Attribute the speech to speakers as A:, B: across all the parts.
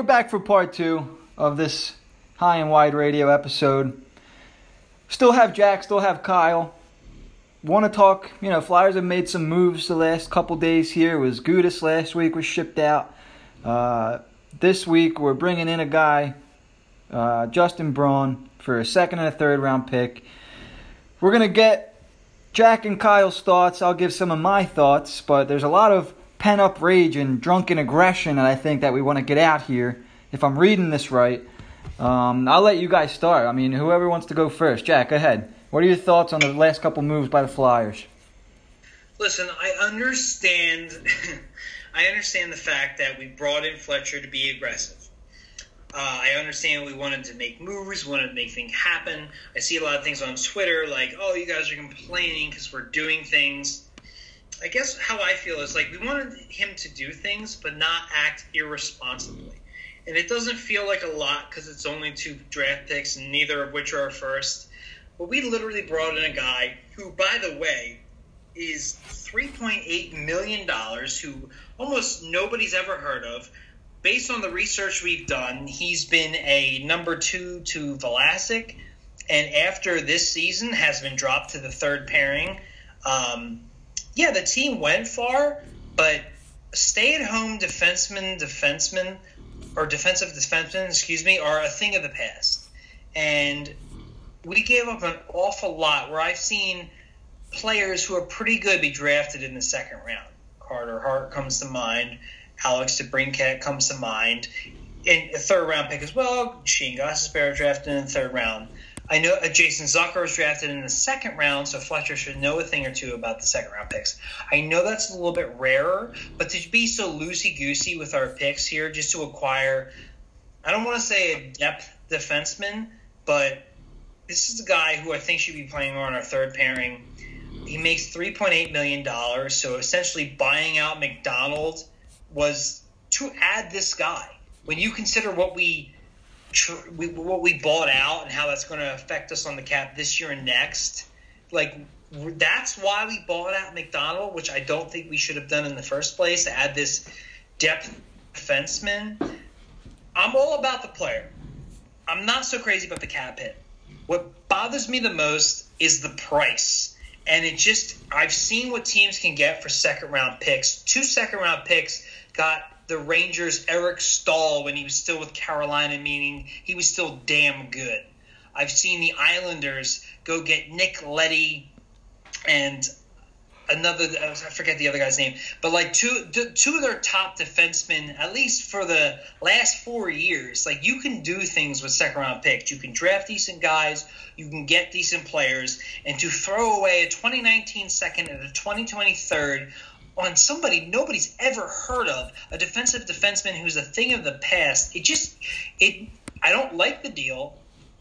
A: We're back for part two of this high and wide radio episode. Still have Jack, still have Kyle. Want to talk? You know, Flyers have made some moves the last couple days here. It was Gudas last week was shipped out. Uh, this week we're bringing in a guy, uh, Justin Braun, for a second and a third round pick. We're gonna get Jack and Kyle's thoughts. I'll give some of my thoughts, but there's a lot of pent up rage and drunken aggression that I think that we want to get out here. If I'm reading this right, um, I'll let you guys start. I mean, whoever wants to go first. Jack, go ahead. What are your thoughts on the last couple moves by the Flyers?
B: Listen, I understand. I understand the fact that we brought in Fletcher to be aggressive. Uh, I understand we wanted to make moves, wanted to make things happen. I see a lot of things on Twitter like, "Oh, you guys are complaining because we're doing things." I guess how I feel is like we wanted him to do things, but not act irresponsibly. And it doesn't feel like a lot because it's only two draft picks, neither of which are first. But we literally brought in a guy who, by the way, is $3.8 million, who almost nobody's ever heard of. Based on the research we've done, he's been a number two to Vlasic, and after this season has been dropped to the third pairing. Um, yeah, the team went far, but stay-at-home defensemen, defensemen, or defensive defensemen, excuse me, are a thing of the past. And we gave up an awful lot. Where I've seen players who are pretty good be drafted in the second round. Carter Hart comes to mind. Alex DeBrincat comes to mind. In a third round pick as well. Shane Gostisbehere drafted in the third round. I know uh, Jason Zucker was drafted in the second round, so Fletcher should know a thing or two about the second round picks. I know that's a little bit rarer, but to be so loosey goosey with our picks here, just to acquire, I don't want to say a depth defenseman, but this is a guy who I think should be playing on our third pairing. He makes $3.8 million, so essentially buying out MacDonald was to add this guy. When you consider what we we, what we bought out and how that's going to affect us on the cap this year and next. Like that's why we bought out McDonald, which I don't think we should have done in the first place to add this depth defenseman. I'm all about the player. I'm not so crazy about the cap hit. What bothers me the most is the price. And it just, I've seen what teams can get for second round picks. Two second round picks got the Rangers' Eric Staal when he was still with Carolina, meaning he was still damn good. I've seen the Islanders go get Nick Leddy and another I forget the other guy's name, but like two two of their top defensemen, at least for the last four years. Like you can do things with second round picks. You can draft decent guys. You can get decent players, and to throw away a 2019 second and a 2020 third on somebody nobody's ever heard of, a defensive defenseman who's a thing of the past. It just it I don't like the deal.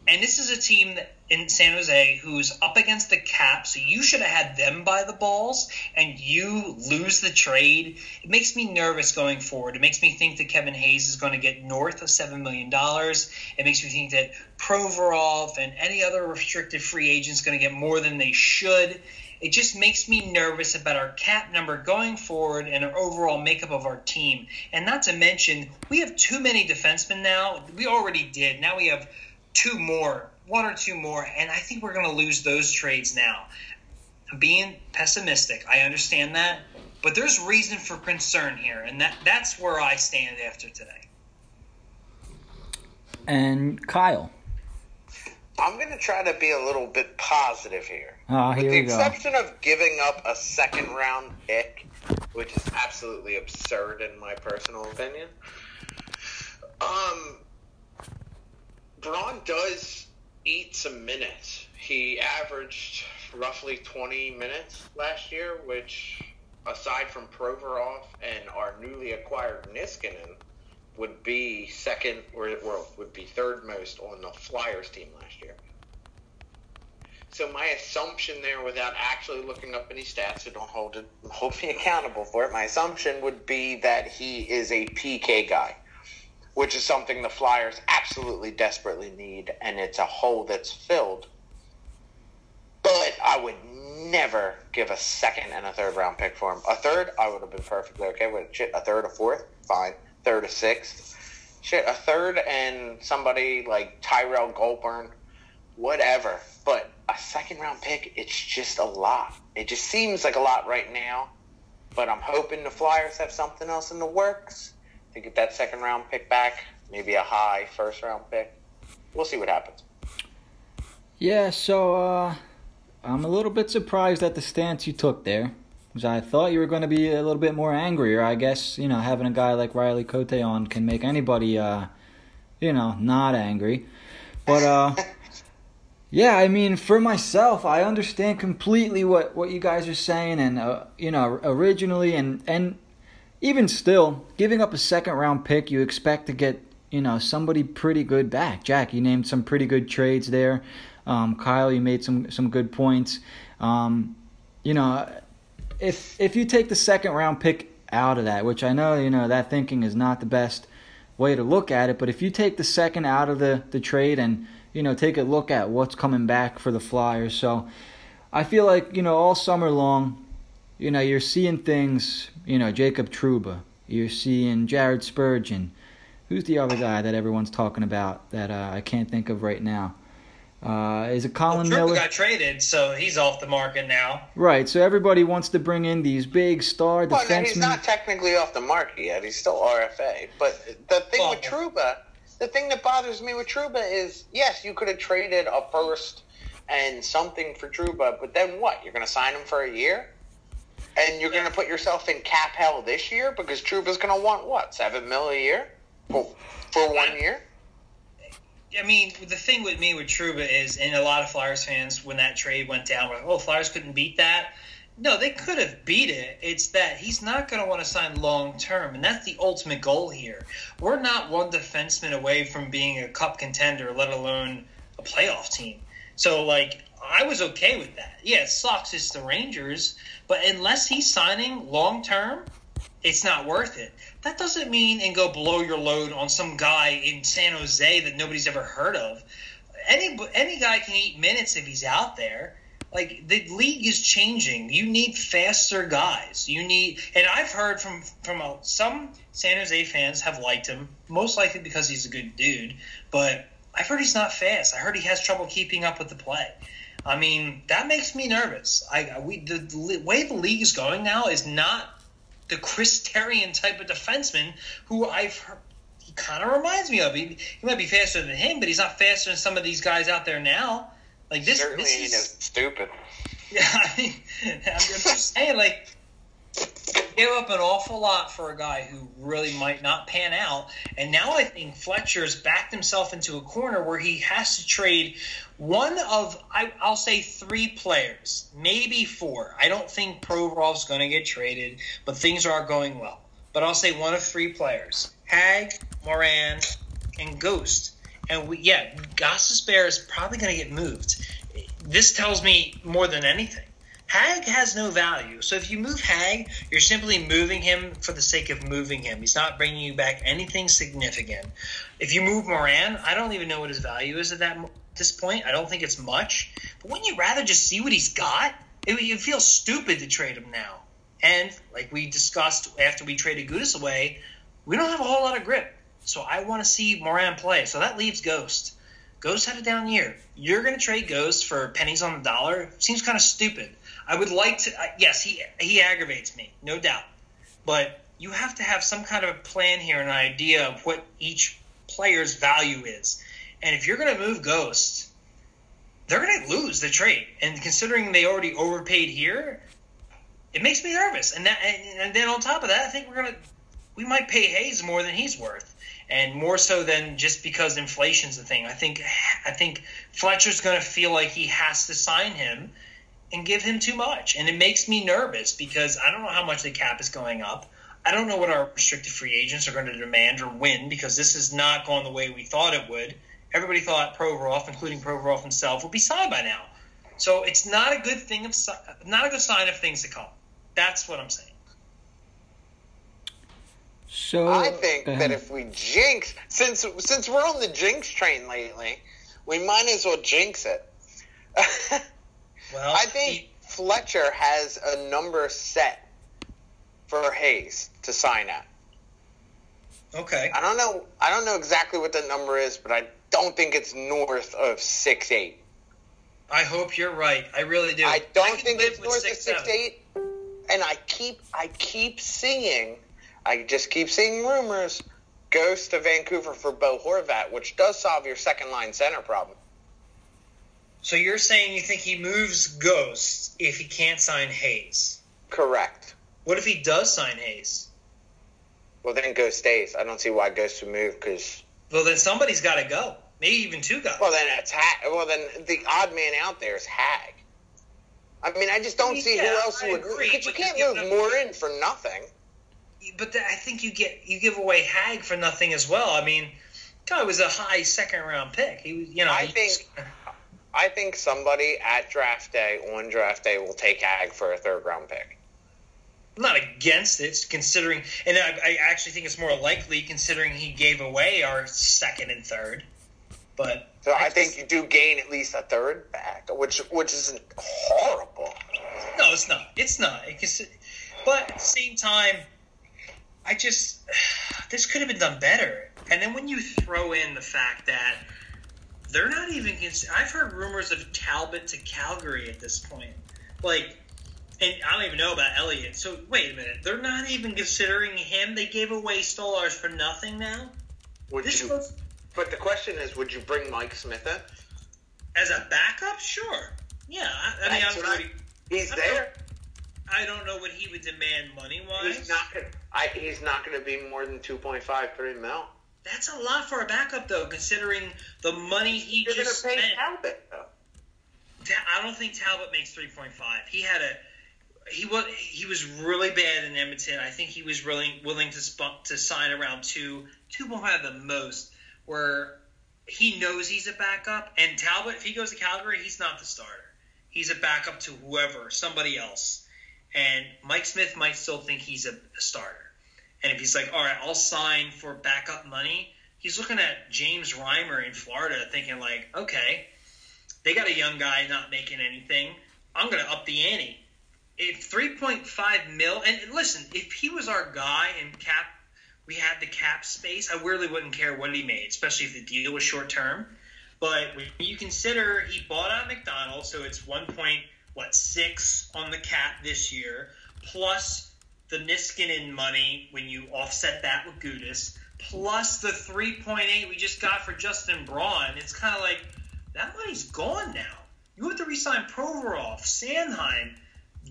B: And this is a team in San Jose who's up against the cap, so you should have had them by the balls, and you lose the trade. It makes me nervous going forward. It makes me think that Kevin Hayes is going to get north of seven million dollars. It makes me think that Provorov and any other restricted free agent is going to get more than they should it just makes me nervous about our cap number going forward and our overall makeup of our team. And not to mention, we have too many defensemen now. We already did. Now we have two more, one or two more, and I think we're going to lose those trades now. I'm being pessimistic, I understand that, but there's reason for concern here, and that that's where I stand after today.
A: And Kyle.
C: I'm going to try to be a little bit positive here.
A: Oh,
C: With the
A: we go.
C: exception of giving up a second round pick, which is absolutely absurd in my personal opinion. Um, Braun does eat some minutes. He averaged roughly 20 minutes last year, which, aside from Provorov and our newly acquired Niskanen, would be second or, or would be third most on the Flyers team last year. So my assumption there, without actually looking up any stats, so don't hold it, hold me accountable for it. My assumption would be that he is a PK guy, which is something the Flyers absolutely desperately need, and it's a hole that's filled. But I would never give a second and a third round pick for him. A third, I would have been perfectly okay with. Shit, a third, a fourth, fine. Third, a sixth. shit, a third and somebody like Tyrell Goulbourne, whatever. But second round pick, it's just a lot. It just seems like a lot right now. But I'm hoping the Flyers have something else in the works to get that second round pick back. Maybe a high first round pick. We'll see what happens.
A: Yeah, so uh, I'm a little bit surprised at the stance you took there. Because I thought you were going to be a little bit more angrier. I guess, you know, having a guy like Riley Cote on can make anybody, uh, you know, not angry. But, uh, yeah, I mean, for myself, I understand completely what, what you guys are saying. And, uh, you know, originally and, and even still, giving up a second round pick, you expect to get, you know, somebody pretty good back. Jack, you named some pretty good trades there. Um, Kyle, you made some, some good points. Um, you know, if if you take the second round pick out of that, which I know you know that thinking is not the best way to look at it, but if you take the second out of the the trade and you know take a look at what's coming back for the Flyers, so I feel like you know all summer long, you know you're seeing things, you know Jacob Trouba, you're seeing Jared Spurgeon. Who's the other guy that everyone's talking about that uh, I can't think of right now? Uh, is it Colin
B: well,
A: Miller?
B: got traded, so he's off the market now.
A: Right. So everybody wants to bring in these big star
C: Well, no,
A: defensemen.
C: he's not technically off the market yet. He's still RFA. But the thing
B: Well-
C: with Trouba, the thing that bothers me with Trouba is, yes, you could have traded a first and something for Trouba, but then what? You're going to sign him for a year? And you're going to put yourself in cap hell this year because Trouba's going to want what? Seven mil a year for, for one year?
B: I mean, the thing with me with Trouba is, and a lot of Flyers fans, when that trade went down, were like, "Oh, Flyers couldn't beat that." No, they could have beat it. It's that he's not going to want to sign long term, and that's the ultimate goal here. We're not one defenseman away from being a cup contender, let alone a playoff team. So, like, I was okay with that. Yeah, it sucks. It's the Rangers, but unless he's signing long term, it's not worth it. That doesn't mean and go blow your load on some guy in San Jose that nobody's ever heard of. Any any guy can eat minutes if he's out there. Like the league is changing. You need faster guys. You need, and I've heard from from a, some San Jose fans have liked him, most likely because he's a good dude. But I've heard he's not fast. I heard he has trouble keeping up with the play. I mean, that makes me nervous. I we the, the way the league is going now is not the Chris Therien type of defenseman who I've heard. He kind of reminds me of. He, he might be faster than him, but he's not faster than some of these guys out there now. Like this,
C: Certainly
B: this is,
C: as stupid.
B: yeah, I mean, I'm just saying, like, gave up an awful lot for a guy who really might not pan out. And now I think Fletcher's backed himself into a corner where he has to trade one of, I, I'll say, three players, maybe four. I don't think Provorov's going to get traded, but things are going well. But I'll say one of three players Hag, Morin, and Ghost. And we, yeah, Gostisbehere is probably going to get moved. This tells me more than anything. Hag has no value. So if you move Hag, you're simply moving him for the sake of moving him. He's not bringing you back anything significant. If you move Morin, I don't even know what his value is at that this point. I don't think it's much. But wouldn't you rather just see what he's got? It, it feels stupid to trade him now. And like we discussed after we traded Gudas away, we don't have a whole lot of grip. So I want to see Morin play. So that leaves Ghost. Ghost had a down year. You're going to trade Ghost for pennies on the dollar? Seems kind of stupid. I would like to. Yes, he he aggravates me, no doubt. But you have to have some kind of a plan here, an idea of what each player's value is. And if you're going to move Ghost, they're going to lose the trade. And considering they already overpaid here, it makes me nervous. And that, and, and then on top of that, I think we're going to we might pay Hayes more than he's worth, and more so than just because inflation's a thing. I think I think Fletcher's going to feel like he has to sign him and give him too much, and it makes me nervous because I don't know how much the cap is going up. I don't know what our restricted free agents are going to demand or win because this has not gone the way we thought it would. Everybody thought Provorov, including Provorov himself, would be signed by now. So it's not a good thing of not a good sign of things to come. That's what I'm saying.
A: So
C: I think
A: go
C: that if we jinx, since since we're on the jinx train lately, we might as well jinx it.
B: Well,
C: I think Fletcher has a number set for Hayes to sign at.
B: Okay.
C: I don't know. I don't know exactly what the number is, but I don't think it's north of six eight.
B: I hope you're right. I really do.
C: I don't
B: can
C: think it's
B: with
C: north of six
B: seven.
C: eight. And I keep, I keep seeing, I just keep seeing rumors. Goes to Vancouver for Bo Horvat, which does solve your second line center problem.
B: So you're saying you think he moves Ghost if he can't sign Hayes?
C: Correct.
B: What if he does sign Hayes?
C: Well, then Ghost stays. I don't see why Ghost would move because.
B: Well, then somebody's got to go. Maybe even two guys.
C: Well, then it's Hag. Well, then the odd man out there is Hag. I mean, I just don't see who else
B: I
C: would.
B: agree,
C: Because you can't move more in for nothing.
B: But th- I think you get you give away Hag for nothing as well. I mean, guy was a high second round pick. He was, you know,
C: I think- I think somebody at draft day, on draft day, will take Hag for a third round pick.
B: I'm not against it, considering, and I, I actually think it's more likely considering he gave away our second and third. But
C: So I,
B: just-
C: think you do gain at least a third back, which which isn't horrible.
B: No, it's not. It's not. It but at the same time, I just this could have been done better. And then when you throw in the fact that they're not even. I've heard rumors of Talbot to Calgary at this point. Like, and I don't even know about Elliott. So wait a minute, they're not even considering him. They gave away Stolarz for nothing now.
C: Would
B: This
C: you?
B: was
C: But the question is, would you bring Mike Smith in?
B: as a backup, sure. Yeah, I, I mean, I'm
C: I- He's
B: I
C: there.
B: I don't know what he would demand money wise.
C: He's not gonna. I, he's not going to be more than two point five, three mil.
B: That's a lot for a backup, though, considering the money he
C: You're going
B: just
C: to pay
B: spent.
C: Talbot though.
B: I don't think Talbot makes three point five. He had a he was he was really bad in Edmonton. I think he was really willing to sp- to sign around two two point five the most, where he knows he's a backup. And Talbot, if he goes to Calgary, he's not the starter. He's a backup to whoever, somebody else. And Mike Smith might still think he's a, a starter. And if he's like, all right, I'll sign for backup money, he's looking at James Reimer in Florida, thinking like, okay, they got a young guy not making anything. I'm going to up the ante. If 3.5 mil, and listen, if he was our guy and cap, we had the cap space, I really wouldn't care what he made, especially if the deal was short term. But when you consider he bought out McDonald's, so it's one point what six on the cap this year, plus the Niskanen money when you offset that with Gudas, plus the 3.8 we just got for Justin Braun. It's kind of like that money's gone now. You have to resign Provorov, Sanheim,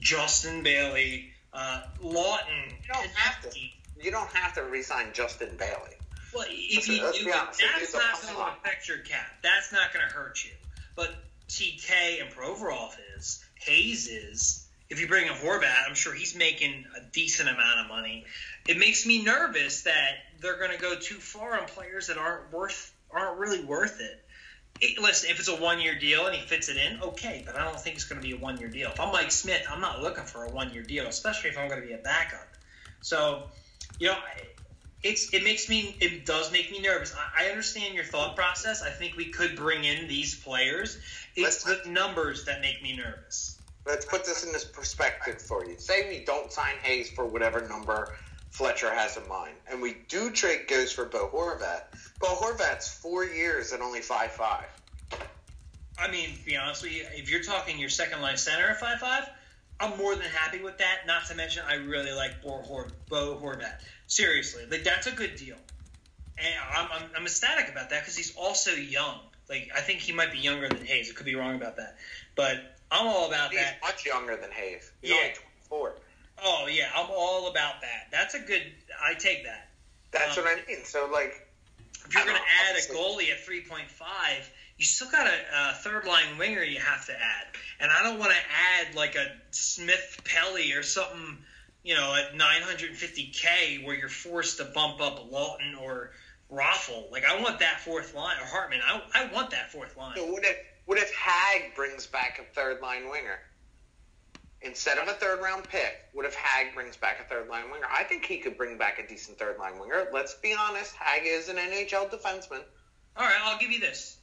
B: Justin Bailey, uh, Laughton.
C: You don't have to. You don't have to re-sign Justin Bailey.
B: Well, if you
C: let's
B: do
C: be
B: it,
C: honest, if
B: that's not going to affect your cap. That's not going to hurt you. But TK and Provorov is, Hayes is. If you bring a Horvat, I'm sure he's making a decent amount of money. It makes me nervous that they're going to go too far on players that aren't worth, aren't really worth it. It- listen, if it's a one-year deal and he fits it in, okay. But I don't think it's going to be a one-year deal. If I'm Mike Smith, I'm not looking for a one-year deal, especially if I'm going to be a backup. So, you know, it's it makes me it does make me nervous. I, I understand your thought process. I think we could bring in these players. It's
C: Let's-
B: the numbers that make me nervous.
C: Let's put this in this perspective for you. Say we don't sign Hayes for whatever number Fletcher has in mind, and we do trade Ghost for Bo Horvat. Bo Horvat's four years at only five five.
B: I mean, to be honest with you, if you're talking your second line center at five five, I'm more than happy with that. Not to mention, I really like Bo, Hor- Bo Horvat. Seriously, like that's a good deal, and I'm I'm, I'm ecstatic about that because he's also young. Like I think he might be younger than Hayes. I could be wrong about that, but I'm all about that.
C: He's
B: that.
C: much younger than Hayes. He's
B: Yeah.
C: only twenty four.
B: Oh yeah, I'm all about that. That's a good. I take that.
C: That's
B: Um,
C: what I mean. So like,
B: If you're going to add a goalie at 3.5, you still got a, a third line winger you have to add. And I don't want to add like a Smith Pelly or something, you know, at 950k where you're forced to bump up Laughton or Raffl. Like I want that fourth line or Hartman. I, I want that fourth line.
C: so what if what if Hag brings back a third line winger instead of a third round pick? What if Hag brings back a third line winger? I think he could bring back a decent third line winger. Let's be honest. Hag is an NHL defenseman.
B: All right, I'll give you this.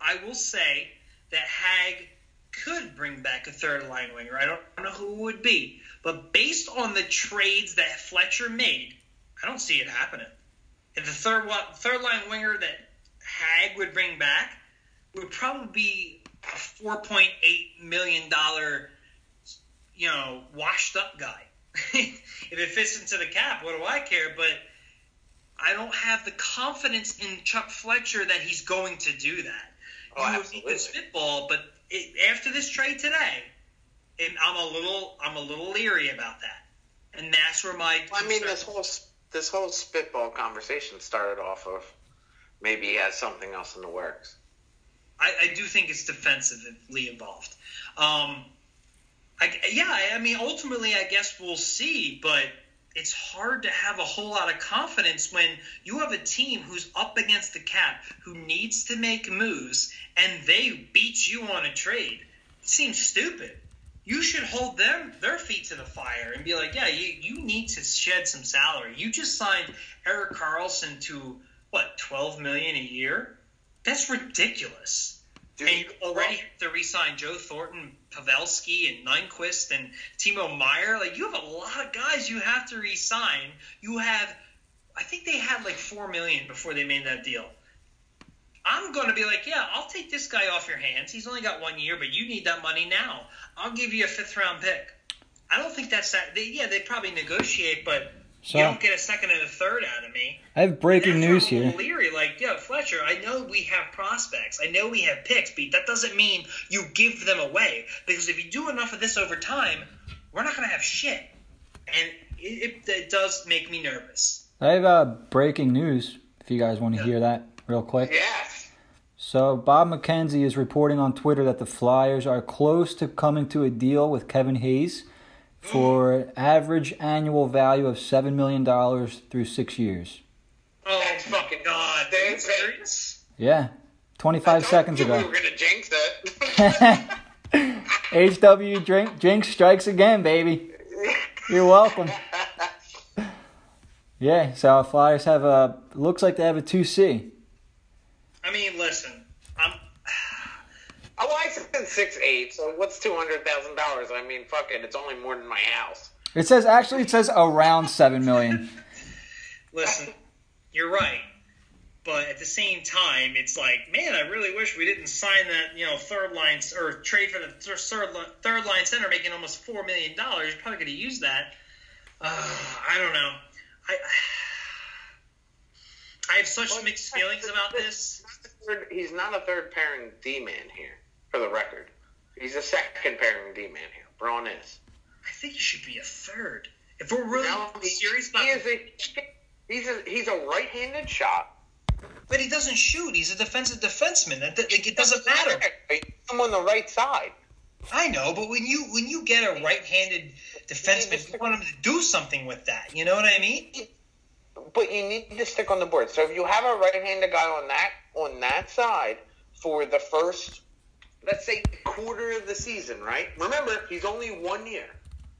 B: I will say that Hag could bring back a third line winger. I don't know who it would be, but based on the trades that Fletcher made, I don't see it happening. and the third third line winger that Hag would bring back would probably be a four point eight million dollar, you know, washed up guy. if it fits into the cap, what do I care? But I don't have the confidence in Chuck Fletcher that he's going to do that.
C: Oh,
B: you,
C: absolutely.
B: spitball, but it, after this trade today, and I'm a little I'm a little leery about that, and that's where my
C: Well, I mean, this whole this whole spitball conversation started off of maybe he has something else in the works.
B: I, I do think it's defensively involved. Um, I, yeah, I- I mean, ultimately, I guess we'll see, but it's hard to have a whole lot of confidence when you have a team who's up against the cap, who needs to make moves, and they beat you on a trade. It seems stupid. You should hold them their feet to the fire and be like, yeah, you, you need to shed some salary. You just signed Erik Karlsson to what, twelve million a year? That's ridiculous.
C: Dude,
B: And you already have to re-sign Joe Thornton, Pavelski, and Nyquist, and Timo Meier. Like you have a lot of guys you have to re-sign. You have, I think they had like four million before they made that deal. I'm going to be like, yeah, I'll take this guy off your hands. He's only got one year, but you need that money now. I'll give you a fifth round pick. I don't think that's that. They, yeah, they probably negotiate, but
A: So
B: you don't get a second and a third out of me.
A: I have breaking news
B: where I'm a
A: here.
B: little Leery, like, yo, Fletcher, I know we have prospects. I know we have picks, but that doesn't mean you give them away. Because if you do enough of this over time, we're not going to have shit. And it, it, it does make me nervous.
A: I have uh, breaking news. If you guys want to
B: Yeah.
A: hear that real quick.
C: yes.
A: So Bob McKenzie is reporting on Twitter that the Flyers are close to coming to a deal with Kevin Hayes for an average annual value of seven million dollars through six years.
B: Oh,
C: That's fucking
B: God.
C: That's-
B: serious?
A: Yeah, twenty-five seconds ago.
C: We were gonna jinx it.
A: HW drink Jinx strikes again, baby. You're welcome. Yeah, so Flyers have a looks like they have a two C.
B: I mean, listen.
C: Six eight. So what's two hundred thousand dollars? I mean, fuck it. It's only more than my house.
A: It says actually it says around seven million.
B: Listen, you're right. But at the same time, it's like, man, I really wish we didn't sign that, you know, third line or trade for the th- third third line center making almost four million dollars. You're probably going to use that. Uh, I don't know. I I have such mixed feelings about this.
C: Third- He's not a third pairing D man here, for the record. He's a second pairing D man here. Braun is.
B: I think he should be a third. If we're really
C: No, he-
B: serious about
C: he is a he's a he's a right-handed shot.
B: but he doesn't shoot. He's a defensive defenseman. Like, it doesn't matter.
C: I'm on the right side.
B: I know, but when you when you get a right-handed defenseman, you want him to do something with that. You know what I mean?
C: But you need to stick on the board. So if you have a right-handed guy on that on that side for the first, let's say quarter of the season, right? Remember, he's only one year.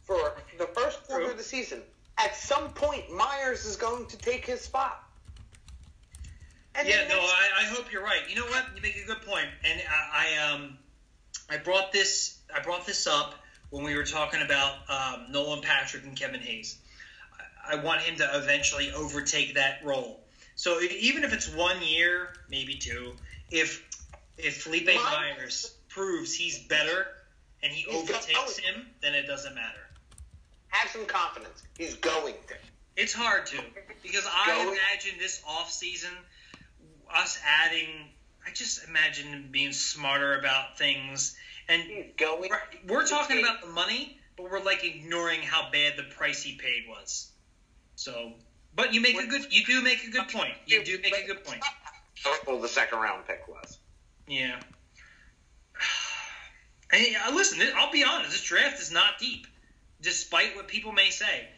C: For the first quarter
B: True.
C: of the season, at some point, Myers is going to take his spot. And
B: Yeah, no, I, I hope you're right. You know what? You make a good point. and I, I um, I brought this, I brought this up when we were talking about um, Nolan Patrick and Kevin Hayes. I, I want him to eventually overtake that role. So e- even if it's one year, maybe two, if if Philippe
C: My-
B: Myers proves he's better and he
C: He's
B: overtakes
C: going.
B: him, then it doesn't matter.
C: have some confidence. He's going to.
B: It's hard to because I imagine this off season, us adding. I just imagine him being smarter about things, and
C: He's going.
B: we're, we're talking about the money, but we're like ignoring how bad the price he paid was. So, but you make a good. You do make a good point. You do make a good point.
C: Well, the second round pick was.
B: Yeah. And listen, I'll be honest. This draft is not deep, despite what people may say.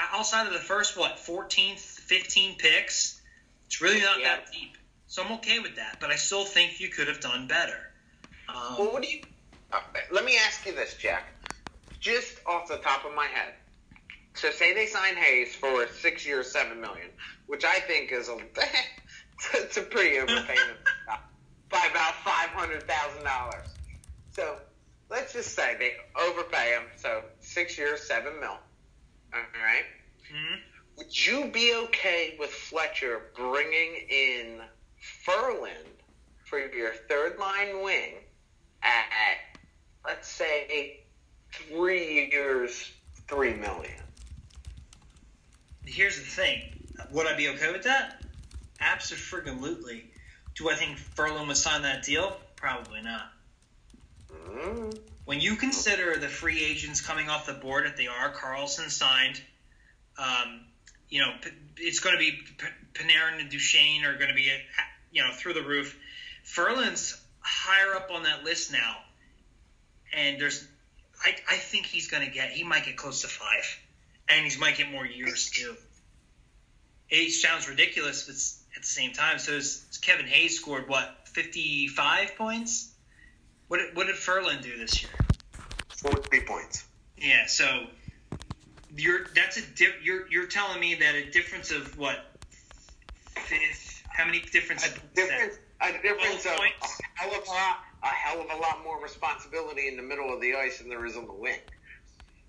B: Outside of the first what 14, 15 picks, it's really not
C: Yeah.
B: that deep. So I'm okay with that. But I still think you could have done better. Um,
C: Well, what do you? Uh, let me ask you this, Jack. Just off the top of my head. So, say they sign Hayes for six years, seven million, which I think is a it's a pretty overpayment by about five hundred thousand dollars. So, let's just say they overpay him. So, six years, seven mil. All right.
B: mhm.
C: would you be okay with Fletcher bringing in Ferland for your third line wing at, let's say, three years, three million?
B: Here's the thing. Would I be okay with that? Absolutely. Do I think Ferland would sign that deal? Probably not. When you consider the free agents coming off the board that they are, Karlsson signed. Um, you know, it's going to be Panarin and Duchene are going to be, you know, through the roof. Ferland's higher up on that list now, and there's, I, I think he's going to get, he might get close to five, and he might get more years too. It sounds ridiculous, but at the same time, so Kevin Hayes scored what, 55 points? What did, what did Ferland do this year?
C: Forty points.
B: Yeah, so you're that's a di- you're you're telling me that a difference of what? Fifth, how many difference?
C: A difference, a difference of
B: points.
C: a hell of a lot, a hell of a lot more responsibility in the middle of the ice than there is on the wing.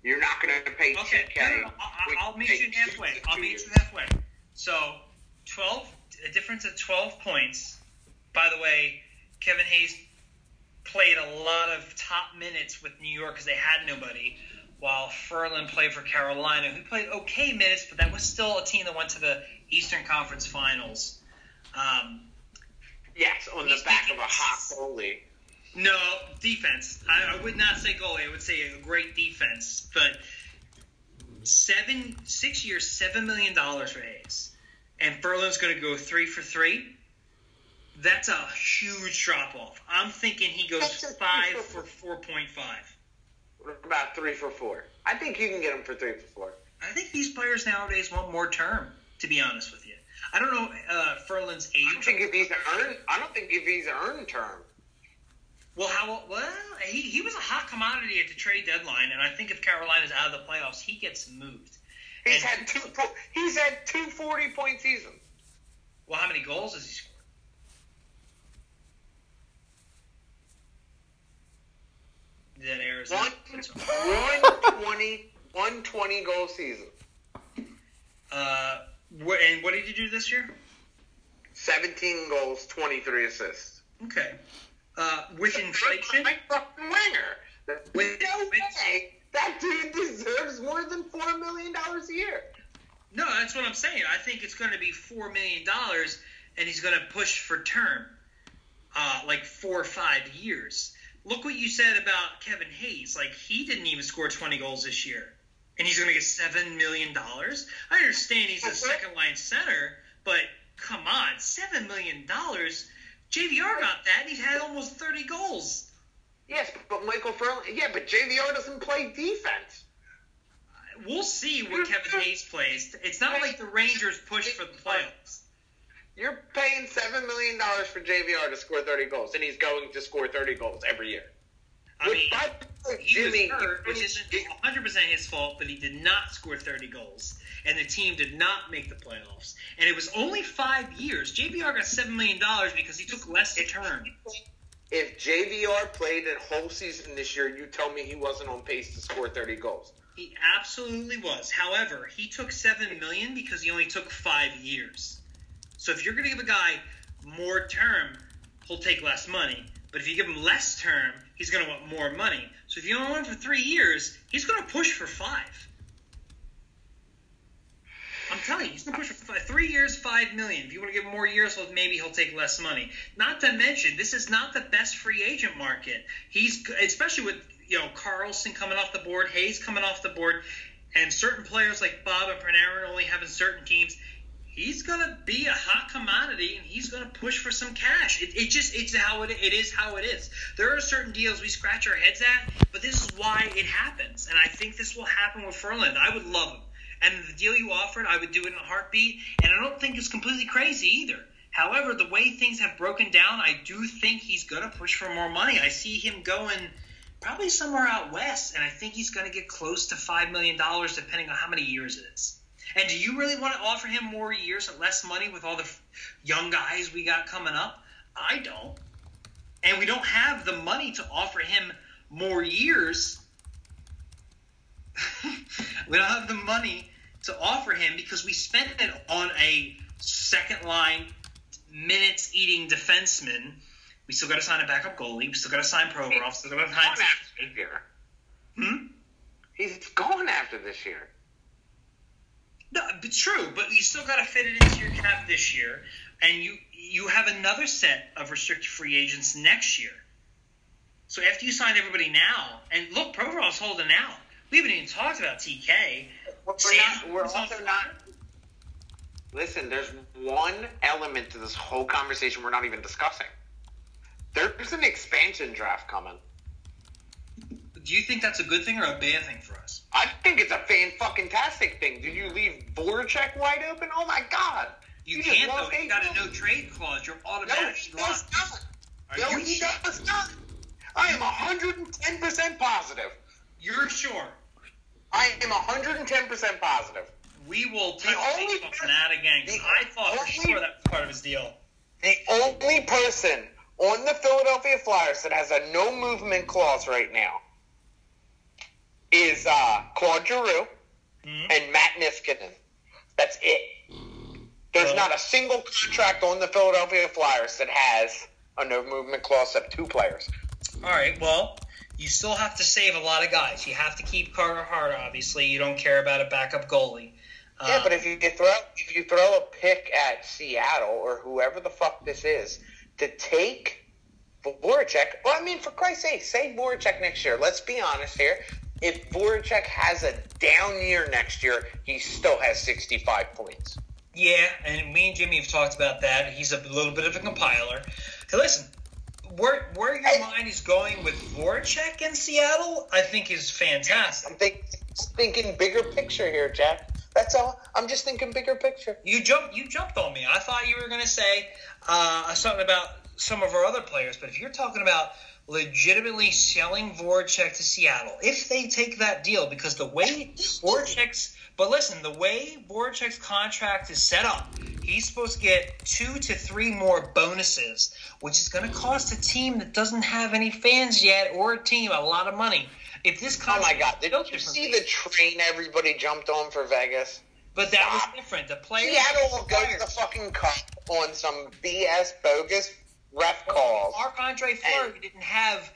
C: You're not going to pay
B: Okay,
C: TK.
B: no, no, no, I'll, I'll meet you halfway. I'll meet you halfway. So, twelve, a difference of twelve points. By the way, Kevin Hayes played a lot of top minutes with New York because they had nobody, while Ferland played for Carolina, who played okay minutes, but that was still a team that went to the Eastern Conference Finals. Um,
C: Yes, on the back of a hot goalie.
B: No, defense. I, I would not say goalie. I would say a great defense. But seven, six years, seven million dollars for Hayes, and Ferland's going to go three for three. That's a huge drop off. I'm thinking he goes five for four point five.
C: What about three for four? I think you can get him for three for four.
B: I think these players nowadays want more term. To be honest with you, I don't know uh, Ferland's
C: I don't think if he's earned. I don't think if he's earned term.
B: Well, how well he, he was a hot commodity at the trade deadline, and I think if Carolina's out of the playoffs, he gets moved.
C: He's
B: And-
C: had two. He's had two 40 point seasons.
B: Well, how many goals has he scored? That Arizona.
C: One, 120, 120 goal season.
B: Uh, what, and what did he do this year?
C: 17 goals, 23 assists.
B: Okay. Uh, with inflation,
C: Like fucking winger.
B: With-
C: no
B: with-
C: way. That dude deserves more than $4 million a year.
B: no, that's what I'm saying. I think it's going to be four million dollars, and he's going to push for term, uh, like four or five years. Look what you said about Kevin Hayes. Like he didn't even score 20 goals this year, and he's going to get seven million dollars. I understand he's a second line center, but come on, seven million dollars. JVR got that, and he had almost 30 goals.
C: Yes, but Michael Ferland. Yeah, but JVR doesn't play defense.
B: We'll see what Kevin Hayes plays. It's not like the Rangers push for the playoffs.
C: You're paying $7 million for JVR to score 30 goals, and he's going to score 30 goals every year.
B: I mean,
C: By
B: he was hurt, which isn't 100 percent his fault, but he did not score 30 goals, and the team did not make the playoffs. And it was only five years. JVR got seven million dollars because he took less to turn.
C: If JVR played a whole season this year, you tell me he wasn't on pace to score 30 goals.
B: He absolutely was. However, he took seven million because he only took five years. So if you're going to give a guy more term, he'll take less money. But if you give him less term, he's going to want more money. So if you only want him for three years, he's going to push for five. I'm telling you, he's going to push for five. Three years, five million. If you want to give him more years, well, maybe he'll take less money. Not to mention, this is not the best free agent market. He's especially with you know Karlsson coming off the board, Hayes coming off the board, and certain players like Bob and Panarin only having certain teams. He's gonna be a hot commodity, and he's gonna push for some cash. It, it just it's how it it is how it is. There are certain deals we scratch our heads at, but this is why it happens, and I think this will happen with Ferland. I would love him, and the deal you offered, I would do it in a heartbeat, and I don't think it's completely crazy either. However, the way things have broken down, I do think he's gonna push for more money. I see him going probably somewhere out west, and I think he's gonna get close to five million dollars, depending on how many years it is. And do you really want to offer him more years at less money with all the young guys we got coming up? I don't. And we don't have the money to offer him more years. we don't have the money to offer him because we spent it on a second line minutes eating defenseman. We still got to sign a backup goalie. We still got to sign Provorov. Still got to
C: Gone
B: sign.
C: after this year.
B: Hmm?
C: He's gone after this year.
B: No, but true. But you still got to fit it into your cap this year, and you you have another set of restricted free agents next year. So after you sign everybody now, and look, Provorov's holding out. We haven't even talked about TK.
C: We're,
B: Sam
C: not, we're also not. Listen, there's one element to this whole conversation we're not even discussing. There's an expansion draft coming.
B: Do you think that's a good thing or a bad thing for us?
C: I think it's a fan fucking tastic thing. Did you leave Voracek wide open? Oh my god!
B: You,
C: just
B: can't though. You got a no trade clause. You're
C: No,
B: automatically
C: he does not.
B: Are
C: No,
B: you
C: he
B: sure?
C: does not. I am 110% positive.
B: You're sure.
C: I am 110% positive.
B: We will a
C: only
B: from that again.
C: the
B: I thought for
C: only-
B: sure that was part of his deal.
C: The only person on the Philadelphia Flyers that has a no movement clause right now is uh, Claude Giroux
B: Mhm.
C: and Matt Niskanen. That's it. There's not a single contract on the Philadelphia Flyers that has a no movement clause except two players.
B: All right. Well, you still have to save a lot of guys. You have to keep Carter Hart. Obviously, you don't care about a backup goalie.
C: Yeah,
B: Uh,
C: but if you throw if you throw a pick at Seattle or whoever the fuck this is to take Voracek, well, I mean, for Christ's sake, say Voracek next year. Let's be honest here. If Voracek has a down year next year, he still has 65 points.
B: Yeah, and me and Jimmy have talked about that. He's a little bit of a compiler. Hey, listen, where where your mind is going with Voracek in Seattle, I think is fantastic.
C: I'm think, thinking bigger picture here, Jack. That's all. I'm just thinking bigger picture.
B: You jumped you jumped on me. I thought you were going to say uh, something about some of our other players, but if you're talking about legitimately selling Voracek to Seattle, if they take that deal, because the way Voracek's but listen, the way Voracek's contract is set up, he's supposed to get two to three more bonuses, which is going to cost a team that doesn't have any fans yet or a team a lot of money. If this
C: Oh my God! Did you see the train everybody jumped on for Vegas?
B: But that
C: Stop.
B: was different. The players
C: Seattle will go to the fucking cup on some BS bogus ref calls.
B: Marc Andre Fleury didn't have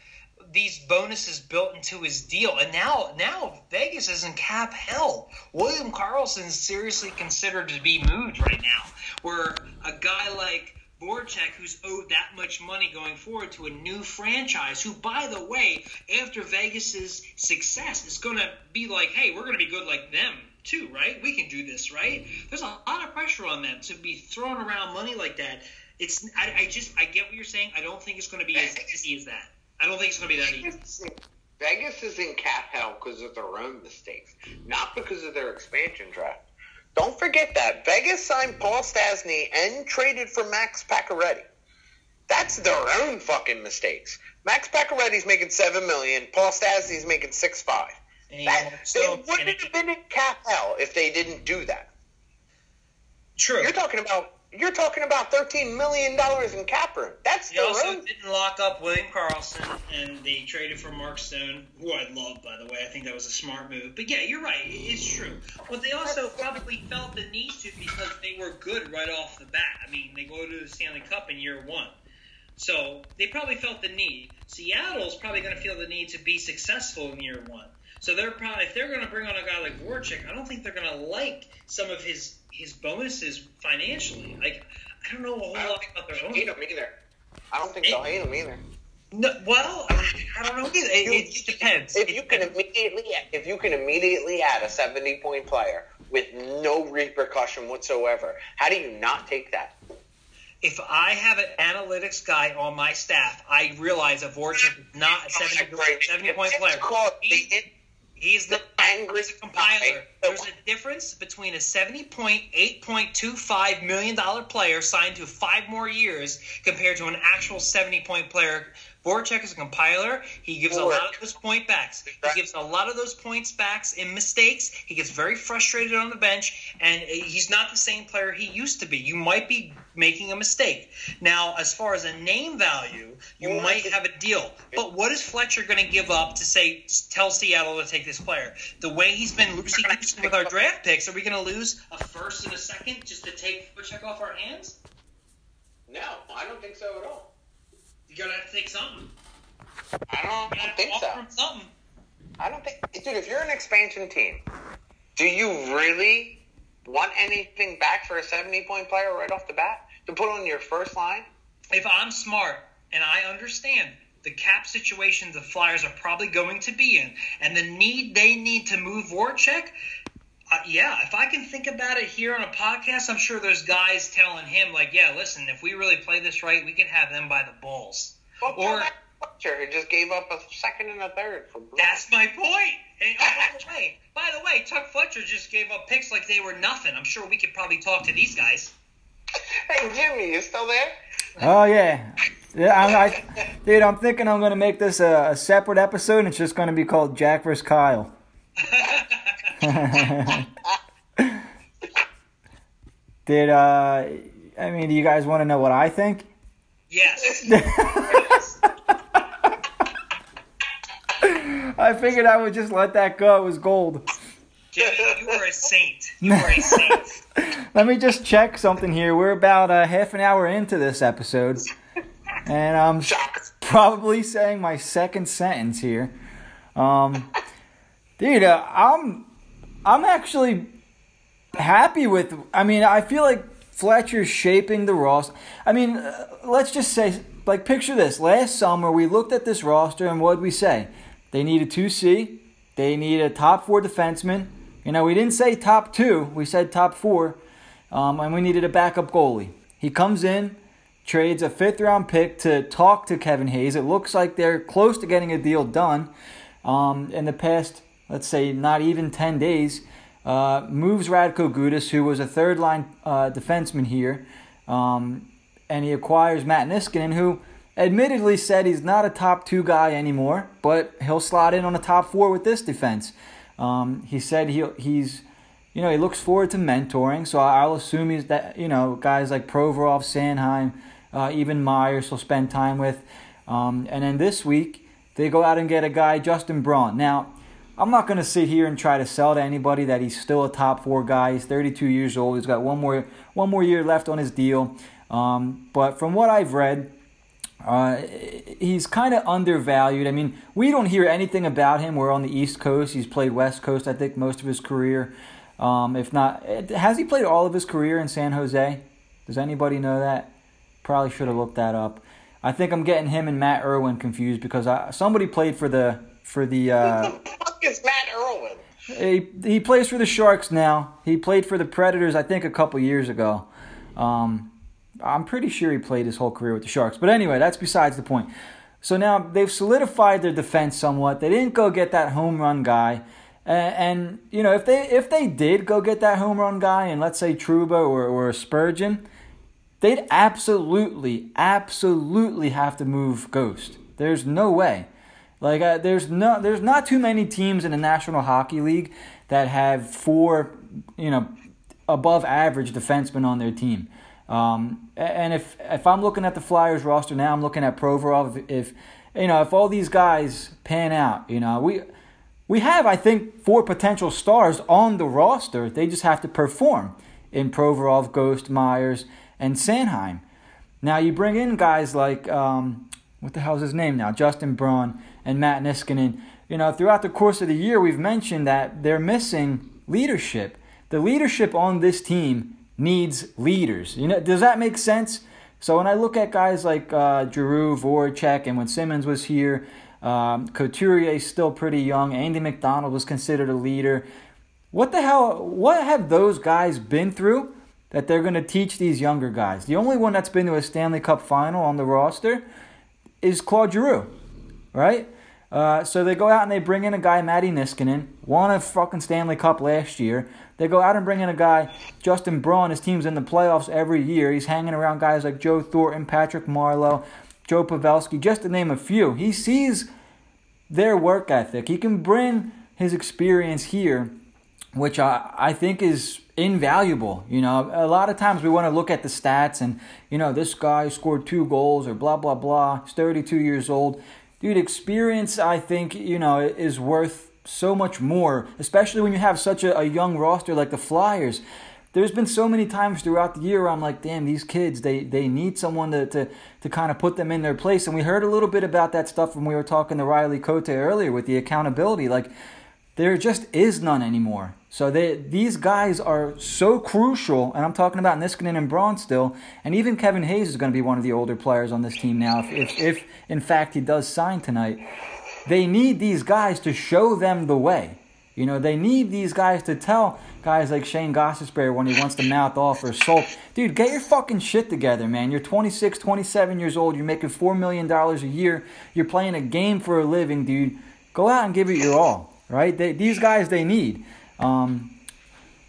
B: these bonuses built into his deal, and now now Vegas is in cap hell. William Karlsson's seriously considered to be moved right now, where a guy like Voracek, who's owed that much money going forward to a new franchise, who, by the way, after Vegas's success, is going to be like, hey, we're going to be good like them too, right? We can do this, right? There's a lot of pressure on them to be throwing around money like that. It's I, I just I get what you're saying. I don't think it's going to be as easy as that. I don't think it's going to be that easy.
C: Vegas is- in cat hell because of their own mistakes, not because of their expansion draft. Don't forget that Vegas signed Paul Stastny and traded for Max Pacioretty. That's their own fucking mistakes. Max Pacioretty's making seven million. Paul Stastny's making six five. That, they wouldn't have been in cap hell if they didn't do that.
B: true.
C: You're talking about you're talking about thirteen million dollars in cap room. That's
B: They also
C: own.
B: didn't lock up William Karlsson, and they traded for Mark Stone, who I love, by the way. I think that was a smart move. But yeah, you're right. It's true. But they also probably felt the need to because they were good right off the bat. I mean, they go to the Stanley Cup in year one. So they probably felt the need. Seattle's probably going to feel the need to be successful in year one. So they're probably if they're going to bring on a guy like Voracek, I don't think they're going to like some of his his bonuses financially. Like I don't know a whole lot about their own.
C: hate either. I don't think they'll hate him either.
B: No, well, I don't know either. It, it just depends.
C: If
B: It
C: you can immediately, if you can immediately add a seventy-point player with no repercussion whatsoever, how do you not take that?
B: if I have an analytics guy on my staff, I realize that Voracek is not a 70, 70 point
C: It's
B: player.
C: called
B: He-
C: the
B: He's the
C: angry
B: he's compiler. There's a difference between a seventy point eight point two five million dollar player signed to five more years compared to an actual seventy point player Voracek is a compiler. He gives a lot of those point backs. He gives a lot of those points backs in mistakes. He gets very frustrated on the bench, and he's not the same player he used to be. You might be making a mistake. Now, as far as a name value, you might have a deal. But what is Fletcher going to give up to say tell Seattle to take this player? The way he's been loosey goosey with our draft picks, are we going to lose a first and a second just to take Voracek off our hands?
C: No, I don't think so at all.
B: You're gonna have to take something.
C: I don't, I don't think so.
B: Something.
C: I don't think, dude. If you're an expansion team, do you really want anything back for a 70 point player right off the bat to put on your first line?
B: If I'm smart and I understand the cap situation the Flyers are probably going to be in, and the need they need to move Voracek, uh, yeah, if I can think about it here on a podcast, I'm sure there's guys telling him like, "Yeah, listen, if we really play this right, we can have them by the balls."
C: Well, or Fletcher who just gave up a second and a third. For
B: that's my point. And, oh, by the way, by the way, Chuck Fletcher just gave up picks like they were nothing. I'm sure we could probably talk to these guys.
C: Hey Jimmy, you still there?
A: Oh yeah. Yeah, I'm, I, dude, I'm thinking I'm gonna make this a, a separate episode. And it's just gonna be called Jack vs. Kyle. Did uh I mean, do you guys want to know what I think?
B: Yes.
A: I figured I would just let that go. It was gold.
B: Jimmy, you are a saint. You are a saint.
A: let me just check something here. We're about a half an hour into this episode, and I'm probably saying my second sentence here. Um, dude, uh, I'm I'm actually happy with. I mean, I feel like Fletcher's shaping the roster. I mean, uh, let's just say, like, picture this. Last summer, we looked at this roster, and what did we say? They need a 2C. They need a top four defenseman. You know, we didn't say top two, we said top four. Um, and we needed a backup goalie. He comes in, trades a fifth round pick to talk to Kevin Hayes. It looks like they're close to getting a deal done. Um, in the past let's say not even 10 days, uh, moves Radko Gudas, who was a third line uh, defenseman here, um, and he acquires Matt Niskanen, who admittedly said he's not a top two guy anymore, but he'll slot in on a top four with this defense. Um, he said he he's you know he looks forward to mentoring, so I'll assume he's that you know guys like Provorov, Sanheim, uh, even Myers will spend time with. Um, and then this week they go out and get a guy Justin Braun. Now I'm not going to sit here and try to sell to anybody that he's still a top four guy. He's 32 years old. He's got one more one more year left on his deal. Um, but from what I've read, uh, he's kind of undervalued. I mean, we don't hear anything about him. We're on the East Coast. He's played West Coast, I think, most of his career. Um, if not, has he played all of his career in San Jose? Does anybody know that? Probably should have looked that up. I think I'm getting him and Matt Irwin confused because I, somebody played for the for the. Uh,
C: is Matt Irwin?
A: He, he plays for the Sharks now. He played for the Predators, I think, a couple years ago. Um, I'm pretty sure he played his whole career with the Sharks. But anyway, that's besides the point. So now they've solidified their defense somewhat. They didn't go get that home run guy. And, and, you know, if they if they did go get that home run guy, and let's say Trouba or, or Spurgeon, they'd absolutely, absolutely have to move Ghost. There's no way. Like uh, there's no there's not too many teams in the National Hockey League that have four you know above average defensemen on their team. Um, and if if I'm looking at the Flyers roster now, I'm looking at Provorov. If, if you know if all these guys pan out, you know we we have I think four potential stars on the roster. They just have to perform in Provorov, Ghost, Myers, and Sanheim. Now you bring in guys like um, what the hell's his name now, Justin Braun and Matt Niskanen. You know, throughout the course of the year, we've mentioned that they're missing leadership. The leadership on this team needs leaders. You know, does that make sense? So when I look at guys like uh, Giroux, Voracek, and when Simmonds was here, um, Couturier is still pretty young. Andy MacDonald was considered a leader. What the hell? What have those guys been through that they're going to teach these younger guys? The only one that's been to a Stanley Cup final on the roster is Claude Giroux right? Uh, so they go out and they bring in a guy, Matti Niskanen, won a fucking Stanley Cup last year. They go out and bring in a guy, Justin Braun. His team's in the playoffs every year. He's hanging around guys like Joe Thornton, Patrick Marleau. Joe Pavelski, just to name a few. He sees their work ethic. He can bring his experience here, which I, I think is invaluable. You know, a lot of times we want to look at the stats and, you know, this guy scored two goals or blah, blah, blah. He's 32 years old. Dude, experience, I think, you know, is worth so much more, especially when you have such a, a young roster like the Flyers there's been so many times throughout the year where I'm like, damn, these kids, they, they need someone to, to, to kind of put them in their place. And we heard a little bit about that stuff when we were talking to Riley Cote earlier with the accountability. Like, there just is none anymore. So they, these guys are so crucial, and I'm talking about Niskanen and Braun still, and even Kevin Hayes is going to be one of the older players on this team now, if, if, if in fact he does sign tonight. They need these guys to show them the way. You know, they need these guys to tell guys like Shane Gostisbehere when he wants to mouth off or sulk. Dude, get your fucking shit together, man. You're 26, 27 years old. You're making $4 million a year. You're playing a game for a living, dude. Go out and give it your all, right? They, these guys, they need. Um,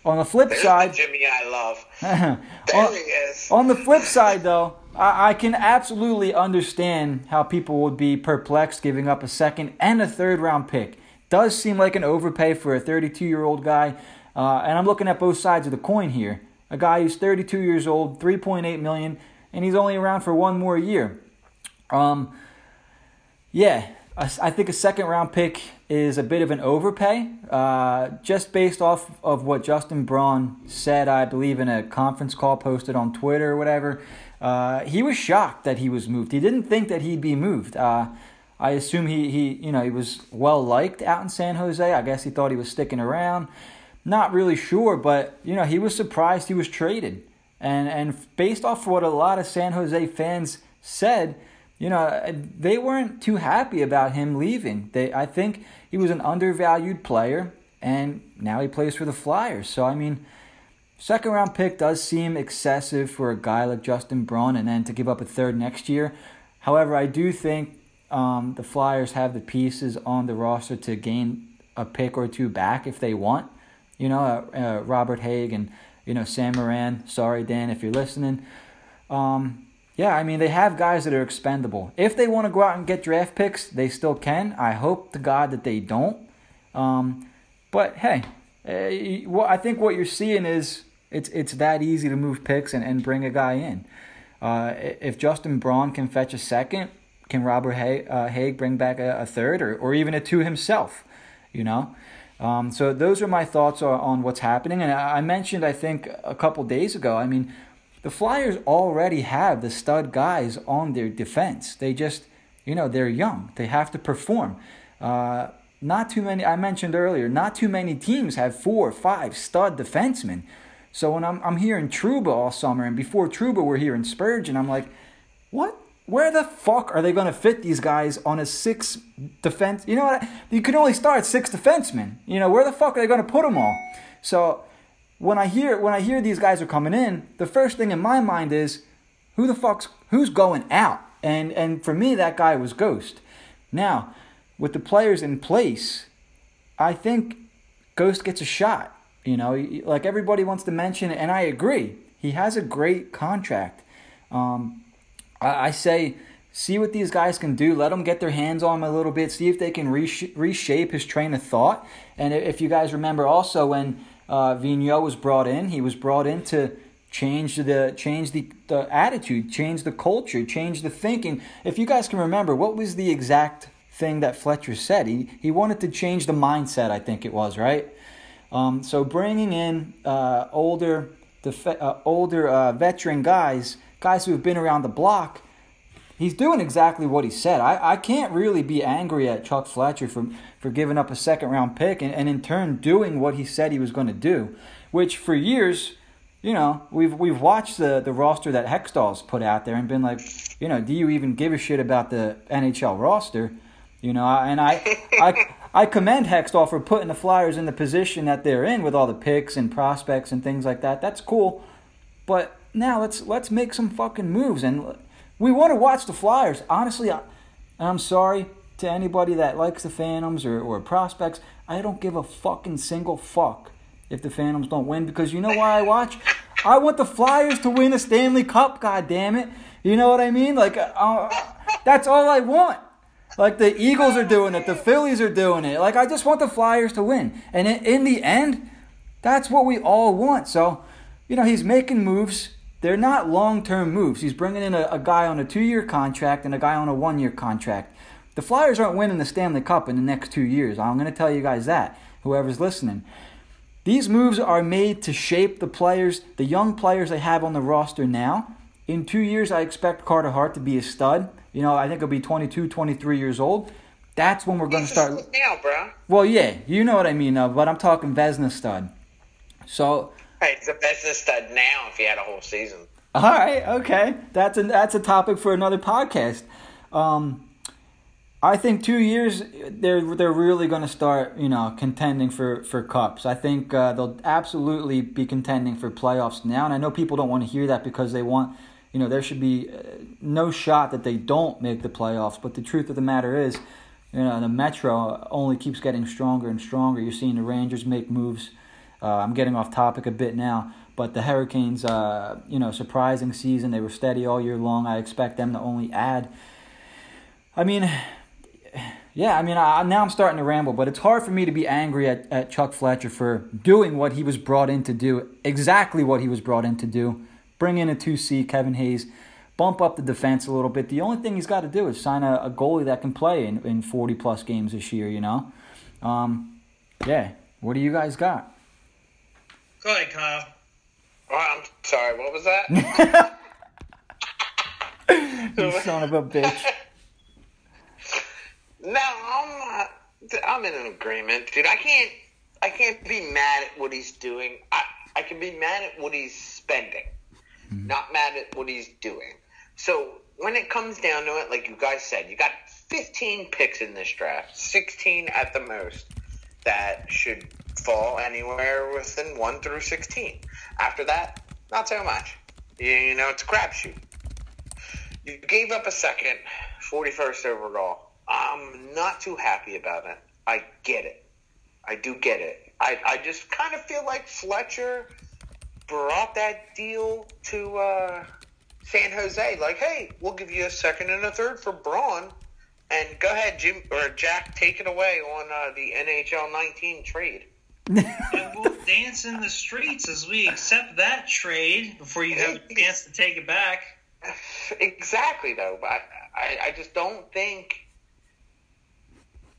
A: on the flip
C: There's
A: side,
C: the Jimmy I love.
A: there on, he is. On the flip side, though, I, I can absolutely understand how people would be perplexed giving up a second and a third round pick does seem like an overpay for a 32 year old guy. Uh, and I'm looking at both sides of the coin here. A guy who's 32 years old, 3.8 million, and he's only around for one more year. Um, yeah, I, I think a second round pick is a bit of an overpay, uh, just based off of what Justin Braun said, I believe, in a conference call posted on Twitter or whatever. Uh, he was shocked that he was moved. He didn't think that he'd be moved. Uh, I assume he, he you know he was well liked out in San Jose. I guess he thought he was sticking around. Not really sure, but you know he was surprised he was traded. And and based off what a lot of San Jose fans said, you know they weren't too happy about him leaving. They I think he was an undervalued player, and now he plays for the Flyers. So I mean. Second round pick does seem excessive for a guy like Justin Braun, and then to give up a third next year. However, I do think um, the Flyers have the pieces on the roster to gain a pick or two back if they want. You know, uh, uh, Robert Hägg and you know Sam Morin. Sorry, Dan, if you're listening. Um, yeah, I mean they have guys that are expendable. If they want to go out and get draft picks, they still can. I hope to God that they don't. Um, but hey, uh, well, I think what you're seeing is it's it's that easy to move picks and, and bring a guy in. Uh, if Justin Braun can fetch a second, can Robert Hägg, uh, Hägg bring back a, a, third or, or even a two himself? You know? Um, so those are my thoughts on, on what's happening. And I mentioned, I think, a couple days ago, I mean, the Flyers already have the stud guys on their defense. They just, you know, they're young. They have to perform. Uh, not too many, I mentioned earlier, not too many teams have four or five stud defensemen. So when I'm, I'm hearing Trouba all summer, and before Trouba, we're hearing Spurgeon, I'm like, what where the fuck are they going to fit these guys on a six defense? You know what? You can only start six defensemen. You know where the fuck are they going to put them all? So when I hear when I hear these guys are coming in, the first thing in my mind is who the fuck's who's going out? And and for me, that guy was Ghost. Now with the players in place, I think Ghost gets a shot. You know, like everybody wants to mention, and I agree. He has a great contract. Um, I, I say see what these guys can do. Let them get their hands on him a little bit. See if they can reshape his train of thought. And if you guys remember, also when uh, Vigneault was brought in, he was brought in to change the change the, the attitude, change the culture, change the thinking. If you guys can remember, what was the exact thing that Fletcher said? He he wanted to change the mindset. I think it was right. Um, so bringing in uh, older, def- uh, older uh, veteran guys guys who have been around the block, he's doing exactly what he said. I, I can't really be angry at Chuck Fletcher for, for giving up a second round pick and, and in turn doing what he said he was going to do, which for years, you know, we've we've watched the, the roster that Hextall's put out there and been like, you know, do you even give a shit about the NHL roster? You know, and I I I commend Hextall for putting the Flyers in the position that they're in with all the picks and prospects and things like that. That's cool. But now let's let's make some fucking moves and we want to watch the Flyers. Honestly, I, I'm sorry to anybody that likes the Phantoms or, or prospects. I don't give a fucking single fuck if the Phantoms don't win because you know why I watch? I want the Flyers to win a Stanley Cup. God damn it! You know what I mean? Like, uh, That's all I want. Like the Eagles are doing it, the Phillies are doing it. Like I just want the Flyers to win. And in, in the end, that's what we all want. So, you know, he's making moves. They're not long term moves. He's bringing in a, a guy on a two year contract and a guy on a one year contract. The Flyers aren't winning the Stanley Cup in the next two years. I'm going to tell you guys that, whoever's listening. These moves are made to shape the players, the young players they have on the roster now. In two years, I expect Carter Hart to be a stud. You know, I think he'll be 22, 23 years old. That's when we're going to start.
C: now, bro.
A: Well, yeah, you know what I mean, uh, but I'm talking Vezina stud. So.
C: He's a Vezina stud now if he had a whole season.
A: All right, okay, that's a that's a topic for another podcast. Um, I think two years they're they're really going to start you know contending for for cups. I think uh, they'll absolutely be contending for playoffs now, and I know people don't want to hear that because they want you know there should be uh, no shot that they don't make the playoffs. But the truth of the matter is, you know the Metro only keeps getting stronger and stronger. You're seeing the Rangers make moves. Uh, I'm getting off topic a bit now, but the Hurricanes, uh, you know, surprising season. They were steady all year long. I expect them to only add. I mean, yeah, I mean, I, now I'm starting to ramble, but it's hard for me to be angry at, at Chuck Fletcher for doing what he was brought in to do, exactly what he was brought in to do. Bring in a 2C, Kevin Hayes, bump up the defense a little bit. The only thing he's got to do is sign a, a goalie that can play in, in 40 plus games this year, you know? Um, yeah, what do you guys got?
B: Go ahead, Kyle.
C: Oh, I'm sorry, what was that?
A: you son of a bitch.
C: No, I'm not. I'm in an agreement, dude. I can't. I can't be mad at what he's doing. I I can be mad at what he's spending, mm-hmm. not mad at what he's doing. So when it comes down to it, like you guys said, you got 15 picks in this draft, 16 at the most, that should fall anywhere within one through 16. After that, not so much. You, you know, it's a crapshoot. You gave up a second, 41st overall I'm not too happy about it. I get it. I do get it. I, I just kind of feel like Fletcher brought that deal to uh, San Jose. Like, hey, we'll give you a second and a third for Braun. And go ahead, Jim or Jack, take it away on uh, the NHL 19 trade.
B: And we'll dance in the streets as we accept that trade before you have a chance to take it back.
C: Exactly, though. But I, I just don't think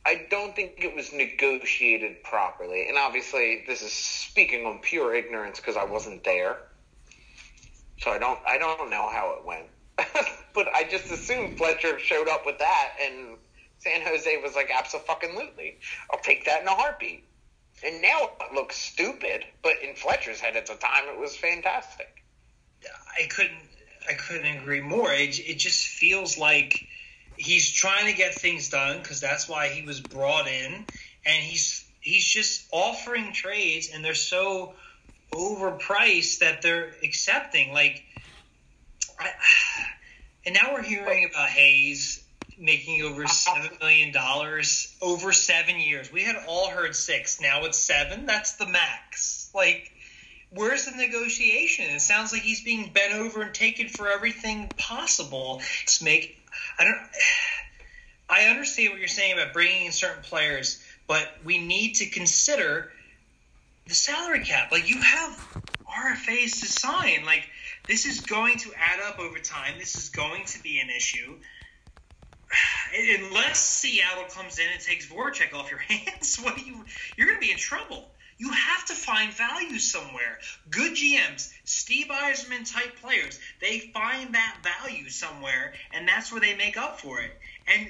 C: I don't think it was negotiated properly. And obviously, this is speaking on pure ignorance because I wasn't there. So I don't I don't know how it went. but I just assumed Fletcher showed up with that and San Jose was like absolutely. I'll take that in a heartbeat. And now it looks stupid, but in Fletcher's head at the time it was fantastic.
B: I couldn't I couldn't agree more. It, it just feels like he's trying to get things done because that's why he was brought in, and he's he's just offering trades, and they're so overpriced that they're accepting. Like, I, and now we're hearing about Hayes making over seven million dollars over seven years. We had all heard six. Now it's seven. That's the max. Like, where's the negotiation? It sounds like he's being bent over and taken for everything possible to make I don't. I understand what you're saying about bringing in certain players, but we need to consider the salary cap. Like you have RFAs to sign. Like this is going to add up over time. This is going to be an issue. Unless Seattle comes in and takes Voracek off your hands, what do you? You're going to be in trouble. You have to find value somewhere. Good GMs, Steve Yzerman type players, they find that value somewhere, and that's where they make up for it. And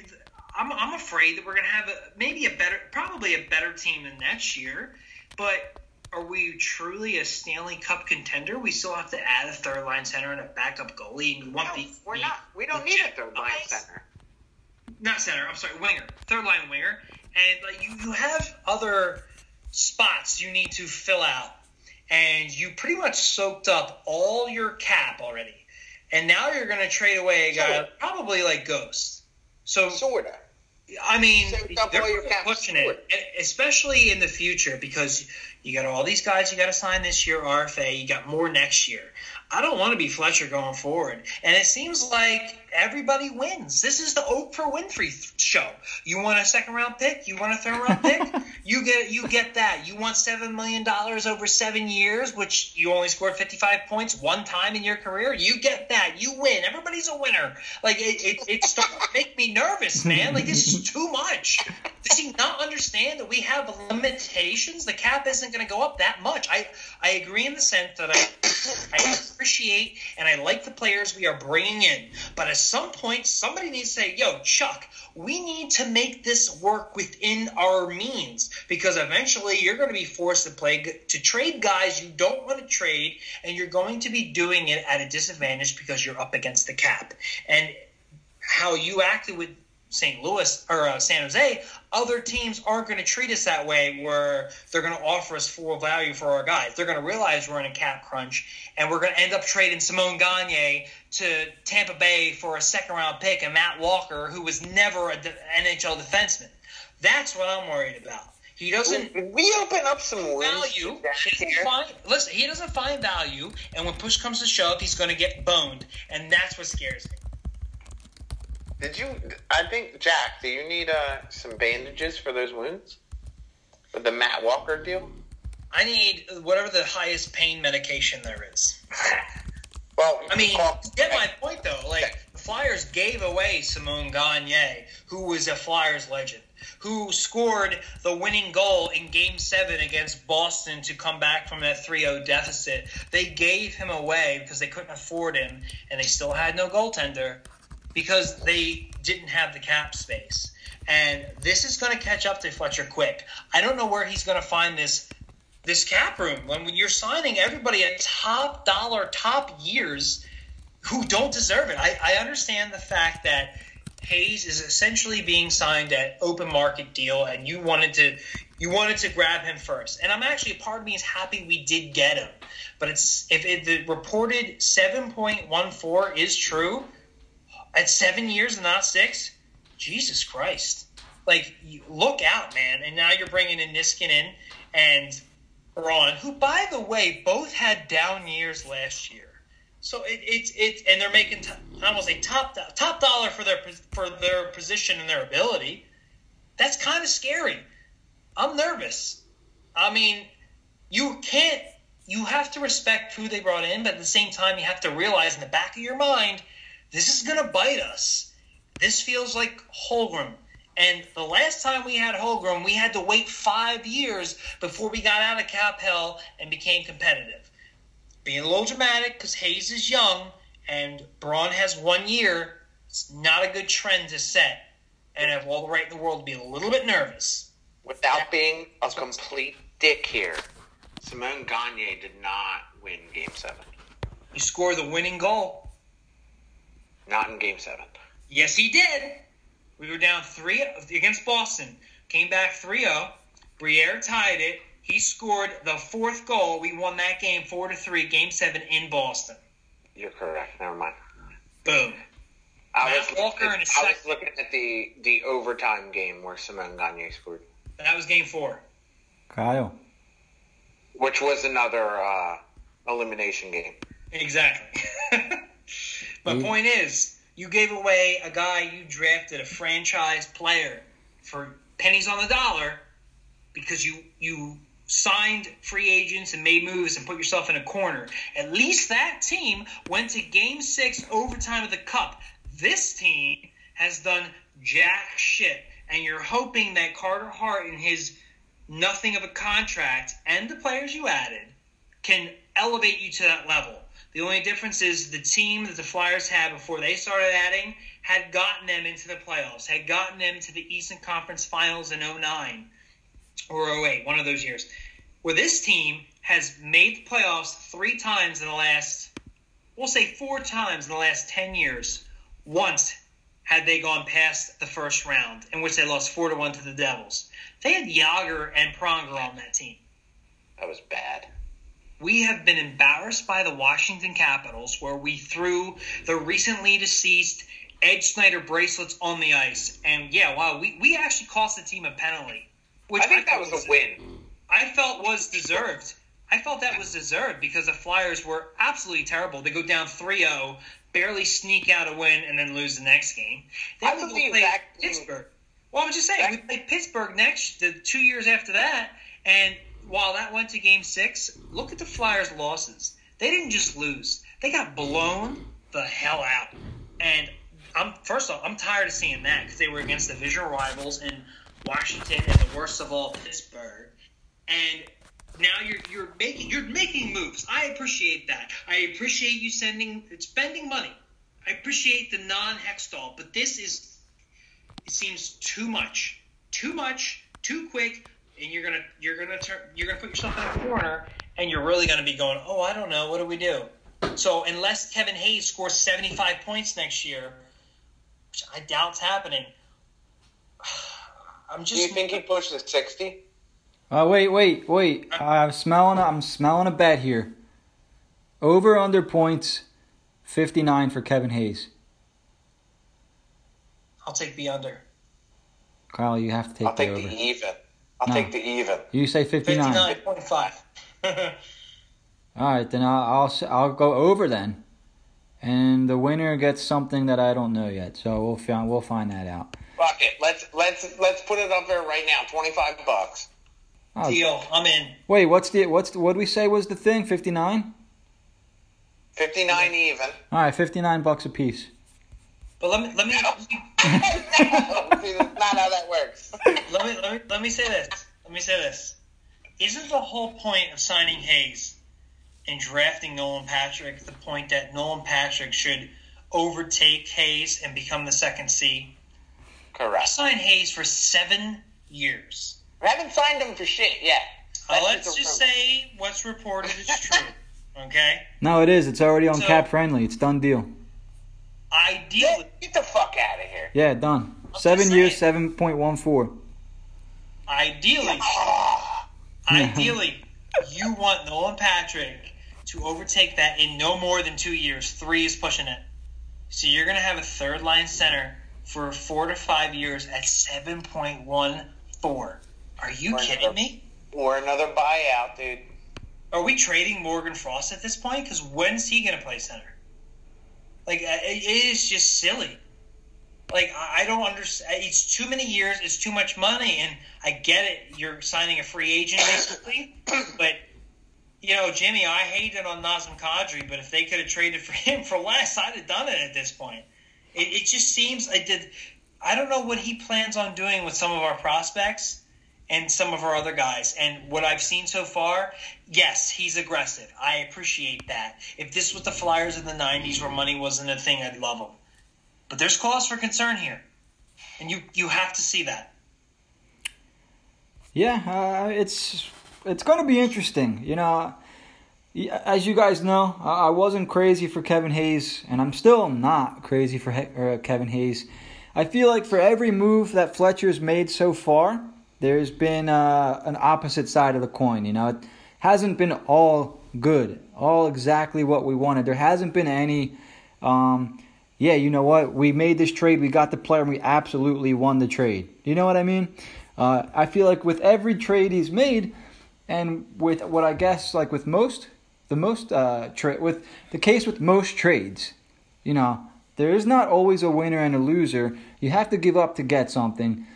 B: I'm, I'm afraid that we're going to have a, maybe a better, probably a better team than next year, but are we truly a Stanley Cup contender? We still have to add a third line center and a backup goalie. And we want
C: no,
B: the,
C: we're not. We don't need a third line center.
B: Not center. I'm sorry, winger. Third line winger. And like you, you have other spots you need to fill out, and you pretty much soaked up all your cap already. And now you're going to trade away a guy probably like Ghost. So
C: sorta.
B: I mean, they're pushing it, especially in the future because You got all these guys you got to sign this year, RFA. You got more next year. I don't want to be Fletcher going forward. And it seems like everybody wins. This is the Oprah Winfrey show. You want a second round pick? You want a third round pick? you get you get that. You want seven million dollars over seven years, which you only scored fifty five points one time in your career. You get that. You win. Everybody's a winner. Like it, it, it to make me nervous, man. Like this is too much. Does he not understand that we have limitations? The cap isn't going to go up that much. I I agree in the sense that I and I like the players we are bringing in, but at some point somebody needs to say, "Yo, Chuck, we need to make this work within our means because eventually you're going to be forced to play to trade guys you don't want to trade, and you're going to be doing it at a disadvantage because you're up against the cap." And how you acted with St. Louis or uh, San Jose, other teams aren't going to treat us that way where they're going to offer us full value for our guys. They're going to realize we're in a cap crunch and we're going to end up trading Simon Gagne to Tampa Bay for a second round pick and Matt Walker, who was never an NHL defenseman. That's what I'm worried about. He doesn't.
C: We open up some
B: value. He find, listen, he doesn't find value, and when push comes to shove, he's going to get boned, and that's what scares me.
C: Did you? I think Jack. Do you need uh, some bandages for those wounds? For the Matt Walker deal.
B: I need whatever the highest pain medication there is.
C: well,
B: I mean, get my point though. Like the Flyers gave away Simon Gagne, who was a Flyers legend, who scored the winning goal in Game Seven against Boston to come back from that 3-0 deficit. They gave him away because they couldn't afford him, and they still had no goaltender because they didn't have the cap space. And this is going to catch up to Fletcher quick. I don't know where he's going to find this this cap room when you're signing everybody at top dollar, top years who don't deserve it. I, I understand the fact that Hayes is essentially being signed at open market deal, and you wanted to you wanted to grab him first. And I'm actually part of me is happy we did get him. But it's if the reported 7.14 is true, at seven years and not six, Jesus Christ! Like, look out, man! And now you're bringing in Niskanen and Braun, who, by the way, both had down years last year. So it, it's it, and they're making t- I almost say top top dollar for their for their position and their ability. That's kind of scary. I'm nervous. I mean, you can't. You have to respect who they brought in, but at the same time, you have to realize in the back of your mind this is going to bite us. This feels like Holmgren. And the last time we had Holmgren, we had to wait five years before we got out of cap hell and became competitive. Being a little dramatic because Hayes is young and Braun has one year, it's not a good trend to set. And I have all the right in the world to be a little bit nervous.
C: Without being a complete dick here, Simon Gagne did not win Game 7.
B: He scored the winning goal.
C: Not in Game Seven.
B: Yes, he did. We were down three against Boston. Came back 3-0. Briere tied it. He scored the fourth goal. We won that game four to three. Game seven in Boston.
C: You're correct. Never mind.
B: Boom.
C: I Matt was Walker looking, I was looking at the the overtime game where Simon Gagne scored.
B: That was game four.
A: Kyle.
C: Which was another uh, elimination game.
B: Exactly. My mm. point is, you gave away a guy you drafted, a franchise player, for pennies on the dollar because you you signed free agents and made moves and put yourself in a corner. At least that team went to game six overtime of the cup. This team has done jack shit. And you're hoping that Carter Hart and his nothing of a contract and the players you added can elevate you to that level. The only difference is the team that the Flyers had before they started adding had gotten them into the playoffs, had gotten them to the Eastern Conference Finals in 09 or 08, one of those years. Where this team has made the playoffs three times in the last, we'll say four times in the last 10 years. Once had they gone past the first round, in which they lost 4 to 1 to the Devils. They had Jagr and Pronger on that team.
C: That was bad
B: we have been embarrassed by the Washington Capitals, where we threw the recently deceased Ed Snider bracelets on the ice. And yeah, wow, we, we actually cost the team a penalty.
C: Which I think I that was a win.
B: I felt was deserved. I felt that was deserved because the Flyers were absolutely terrible. They go down 3-0, barely sneak out a win, and then lose the next game. Then
C: I
B: we play
C: that-
B: Pittsburgh. Well, I'm just saying, we played Pittsburgh next, the two years after that, and while that went to Game Six, look at the Flyers' losses. They didn't just lose; they got blown the hell out. And I'm first off, I'm tired of seeing that because they were against the division rivals in Washington and the worst of all, Pittsburgh. And now you're you're making you're making moves. I appreciate that. I appreciate you sending spending money. I appreciate the non Hextall, but this is it seems too much, too much, too quick, and you're gonna you're gonna turn you're gonna put yourself in a corner, and you're really gonna be going, oh, I don't know, what do we do? So unless Kevin Hayes scores 75 points next year, which I doubt's happening, I'm just.
C: Do you think he pushes sixty?
A: Uh, wait, wait, wait. I'm smelling. I'm smelling a bet here. Over under points, fifty nine for Kevin Hayes.
B: I'll take the under.
A: Kyle, you have to take
C: I'll
A: the
C: take
A: over.
C: the even. I'll
A: No.
C: take the even.
A: You say fifty nine.
B: 59.5.
A: All right, then I'll, I'll I'll go over then, and the winner gets something that I don't know yet. So we'll find we'll find that out.
C: Fuck it. Let's let's let's put it up there right now. Twenty five bucks.
A: Oh,
B: Deal. I'm in.
A: wait, what's the what's the, what did we say was the thing? Fifty nine.
C: Fifty nine even.
A: All right, fifty nine bucks a piece.
B: But let me let me
C: See, that's not how that works.
B: let me let me let me say this. Let me say this. Isn't the whole point of signing Hayes and drafting Nolan Patrick the point that Nolan Patrick should overtake Hayes and become the second C?
C: Correct.
B: signed Hayes for seven years.
C: We haven't signed him for shit yet.
B: Uh, let's
C: just a
B: say what's reported is true. Okay.
A: No, it is. It's already on
B: So-
A: CapFriendly. It's done deal.
B: Ideally,
C: Get, get the fuck out of here.
A: Yeah, done.
B: just
A: Seven years, seven point one four.
B: ideally, Ideally, you want Nolan Patrick to overtake that in no more than two years. Three is pushing it. So you're going to have a third line center for four to five years at 7.14. Are you
C: Or
B: kidding
C: another-
B: me?
C: or another buyout, dude.
B: Are we trading Morgan Frost at this point? Because when's he going to play center? Like, uh, it is just silly. Like, I don't understand. It's too many years. It's too much money. And I get it. You're signing a free agent, basically. but, you know, Jimmy, I hate it on Nazem Kadri, but if they could have traded for him for less, I'd have done it at this point. It, it just seems I did. I don't know what he plans on doing with some of our prospects and some of our other guys. And what I've seen so far, yes, he's aggressive. I appreciate that. If this was the Flyers in the '90s where money wasn't a thing, I'd love him. But there's cause for concern here, and you you have to see that.
A: Yeah, uh, it's it's going to be interesting. You know, as you guys know, I wasn't crazy for Kevin Hayes, and I'm still not crazy for He- uh, Kevin Hayes. I feel like for every move that Fletcher's made so far, there's been uh, an opposite side of the coin. You know, it hasn't been all good, all exactly what we wanted. There hasn't been any. Um, yeah, you know what? We made this trade. We got the player. and We absolutely won the trade. You know what I mean? Uh, I feel like with every trade he's made, and with what I guess like with most, the most uh, tra- with the case with most trades, you know, there is not always a winner and a loser. You have to give up to get something.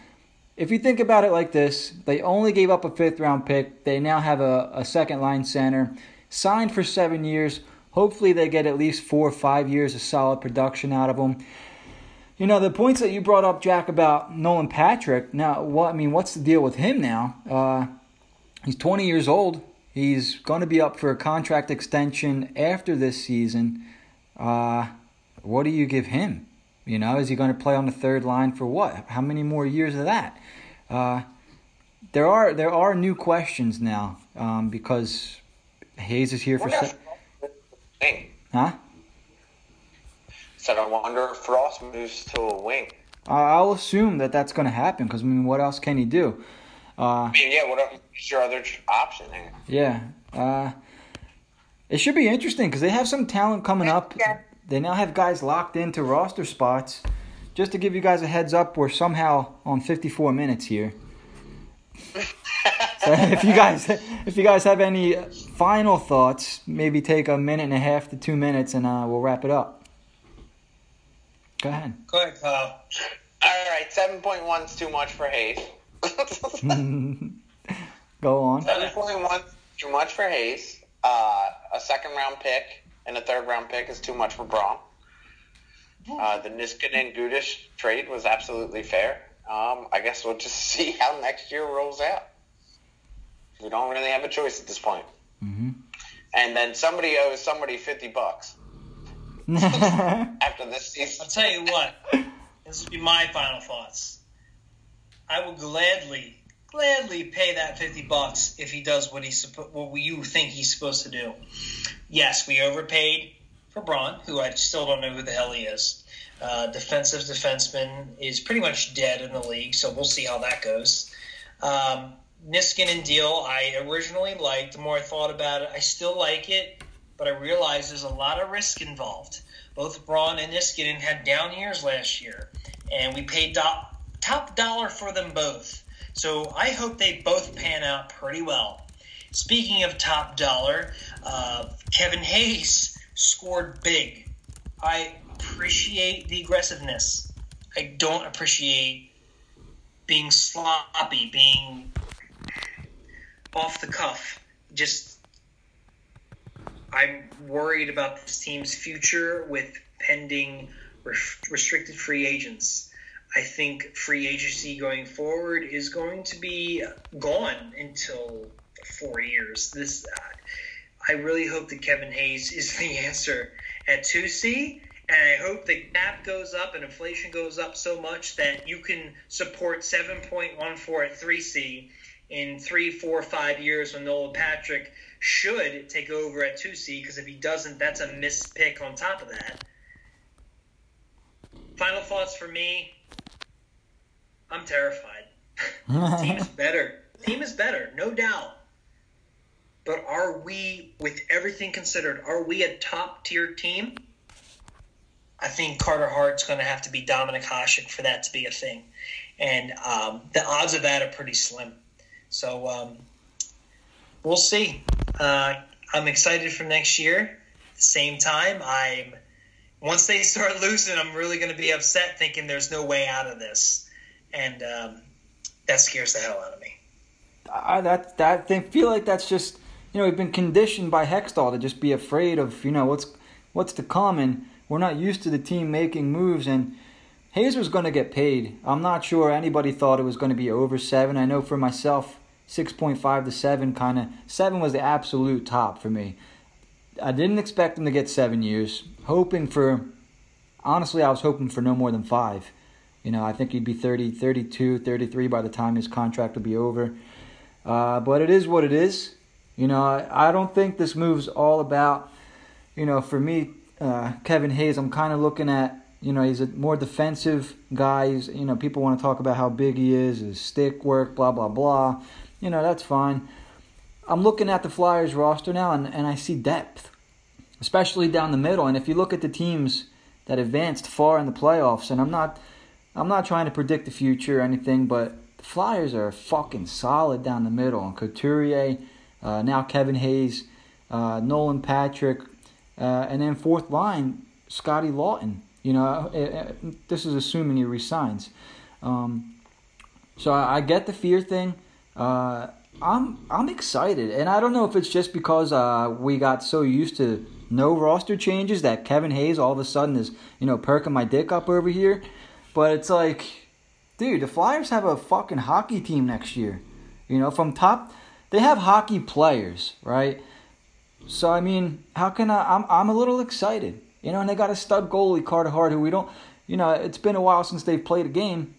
A: If you think about it like this, they only gave up a fifth round pick. They now have a, a second line center signed for seven years. Hopefully, they get at least four or five years of solid production out of him. You know the points that you brought up, Jack, about Nolan Patrick. Now, what I mean, what's the deal with him now? Uh, he's 20 years old. He's going to be up for a contract extension after this season. Uh, what do you give him? You know, is he going to play on the third line for what? How many more years of that? Uh, there are there are new questions now um, because Hayes is here for. Se-
C: wing.
A: huh?
C: Said I wonder if Frost moves to a wing.
A: I- I'll assume that that's going to happen because I mean, what else can he do? Uh,
C: I mean, yeah. What is your other option there?
A: Yeah. Uh, it should be interesting because they have some talent coming up. They now have guys locked into roster spots. Just to give you guys a heads up, we're somehow on 54 minutes here. so if you guys if you guys have any final thoughts, maybe take a minute and a half to two minutes, and uh, we'll wrap it up. Go ahead.
B: Go ahead, Kyle.
C: All right, seven point one is too much for Hayes.
A: Go on.
C: Seven point one too much for Hayes. Uh, a second round pick and a third round pick is too much for Braun. Uh, the Niskanen Gudas trade was absolutely fair. Um, I guess we'll just see how next year rolls out. We don't really have a choice at this point.
A: hmm
C: And then somebody owes somebody fifty bucks after this season.
B: I'll tell you what. This will be my final thoughts. I will gladly, gladly pay that fifty bucks if he does what he's suppo- what you think he's supposed to do. Yes, we overpaid for Braun, who I still don't know who the hell he is. Uh, defensive defenseman is pretty much dead in the league, so we'll see how that goes. Um, and deal, I originally liked. The more I thought about it, I still like it, but I realize there's a lot of risk involved. Both Braun and Niskanen had down years last year, and we paid do- top dollar for them both. So I hope they both pan out pretty well. Speaking of top dollar, uh, Kevin Hayes scored big. I appreciate the aggressiveness. I don't appreciate being sloppy, being off the cuff. Just, I'm worried about this team's future with pending restricted free agents. I think free agency going forward is going to be gone until four years. This, uh, I really hope that Kevin Hayes is the answer at 2C, and I hope the cap goes up and inflation goes up so much that you can support 7.14 at 3C in three, four, five years when Nolan Patrick should take over at 2C, because if he doesn't, that's a missed pick on top of that. Final thoughts for me I'm terrified. Team is better. Team is better, no doubt. But are we, with everything considered, are we a top tier team? I think Carter Hart's going to have to be Dominik Hasek for that to be a thing. And um, the odds of that are pretty slim. So um, we'll see. Uh, I'm excited for next year. Same time, I'm once they start losing, I'm really going to be upset, thinking there's no way out of this, and um, that scares the hell out of me.
A: I that that they feel like that's just you know we've been conditioned by Hextall to just be afraid of you know what's what's to come, and we're not used to the team making moves. And Hayes was going to get paid. I'm not sure anybody thought it was going to be over seven. I know for myself, six point five to seven, kind of seven was the absolute top for me. I didn't expect him to get seven years. Hoping for, honestly, I was hoping for no more than five. You know, I think he'd be 30, 32, 33 by the time his contract would be over. Uh, but it is what it is. You know, I, I don't think this move's all about, you know, for me, uh, Kevin Hayes, I'm kind of looking at, you know, he's a more defensive guy. He's, you know, people want to talk about how big he is, his stick work, blah, blah, blah. You know, that's fine. I'm looking at the Flyers roster now and, and I see depth, especially down the middle. And if you look at the teams that advanced far in the playoffs, and I'm not I'm not trying to predict the future or anything, but the Flyers are fucking solid down the middle. And Couturier, uh, now Kevin Hayes, uh, Nolan Patrick, uh, and then fourth line, Scotty Laughton. You know, uh, uh, this is assuming he resigns. Um, so I, I, get the fear thing. Uh, I'm I'm excited, and I don't know if it's just because uh, we got so used to no roster changes that Kevin Hayes all of a sudden is you know perking my dick up over here, but it's like, dude, the Flyers have a fucking hockey team next year, you know from top, they have hockey players, right? So I mean, how can I? I'm I'm a little excited, you know, and they got a stud goalie Carter Hart who we don't, you know, it's been a while since they've played a game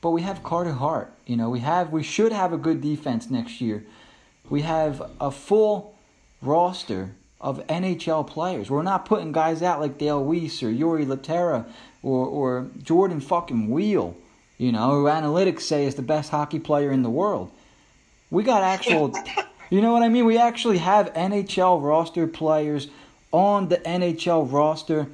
A: but we have Carter Hart. You know, we have we should have a good defense next year. We have a full roster of NHL players. We're not putting guys out like Dale Weise or Jori Lehtera or or Jordan fucking Weal, you know, who analytics say is the best hockey player in the world. We got actual you know what I mean? We actually have NHL roster players on the NHL roster.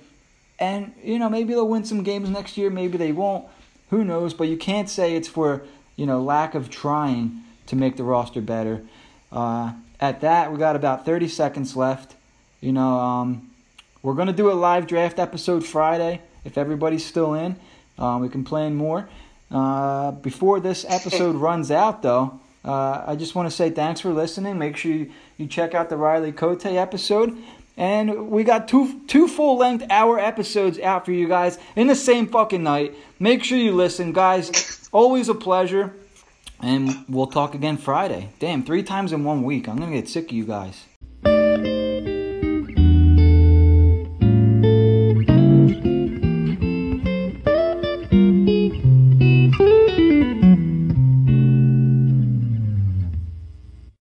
A: And, you know, maybe they'll win some games next year, maybe they won't who knows? But you can't say it's for you know lack of trying to make the roster better. Uh, at that, we got about 30 seconds left. You know, um, we're going to do a live draft episode Friday if everybody's still in. Uh, we can plan more. Uh, before this episode runs out, though, uh, I just want to say thanks for listening. Make sure you, you check out the Riley Cote episode. And we got two two full length hour episodes out for you guys in the same fucking night. Make sure you listen, guys. Always a pleasure. And we'll talk again Friday. Damn, three times in one week. I'm gonna get sick of you guys.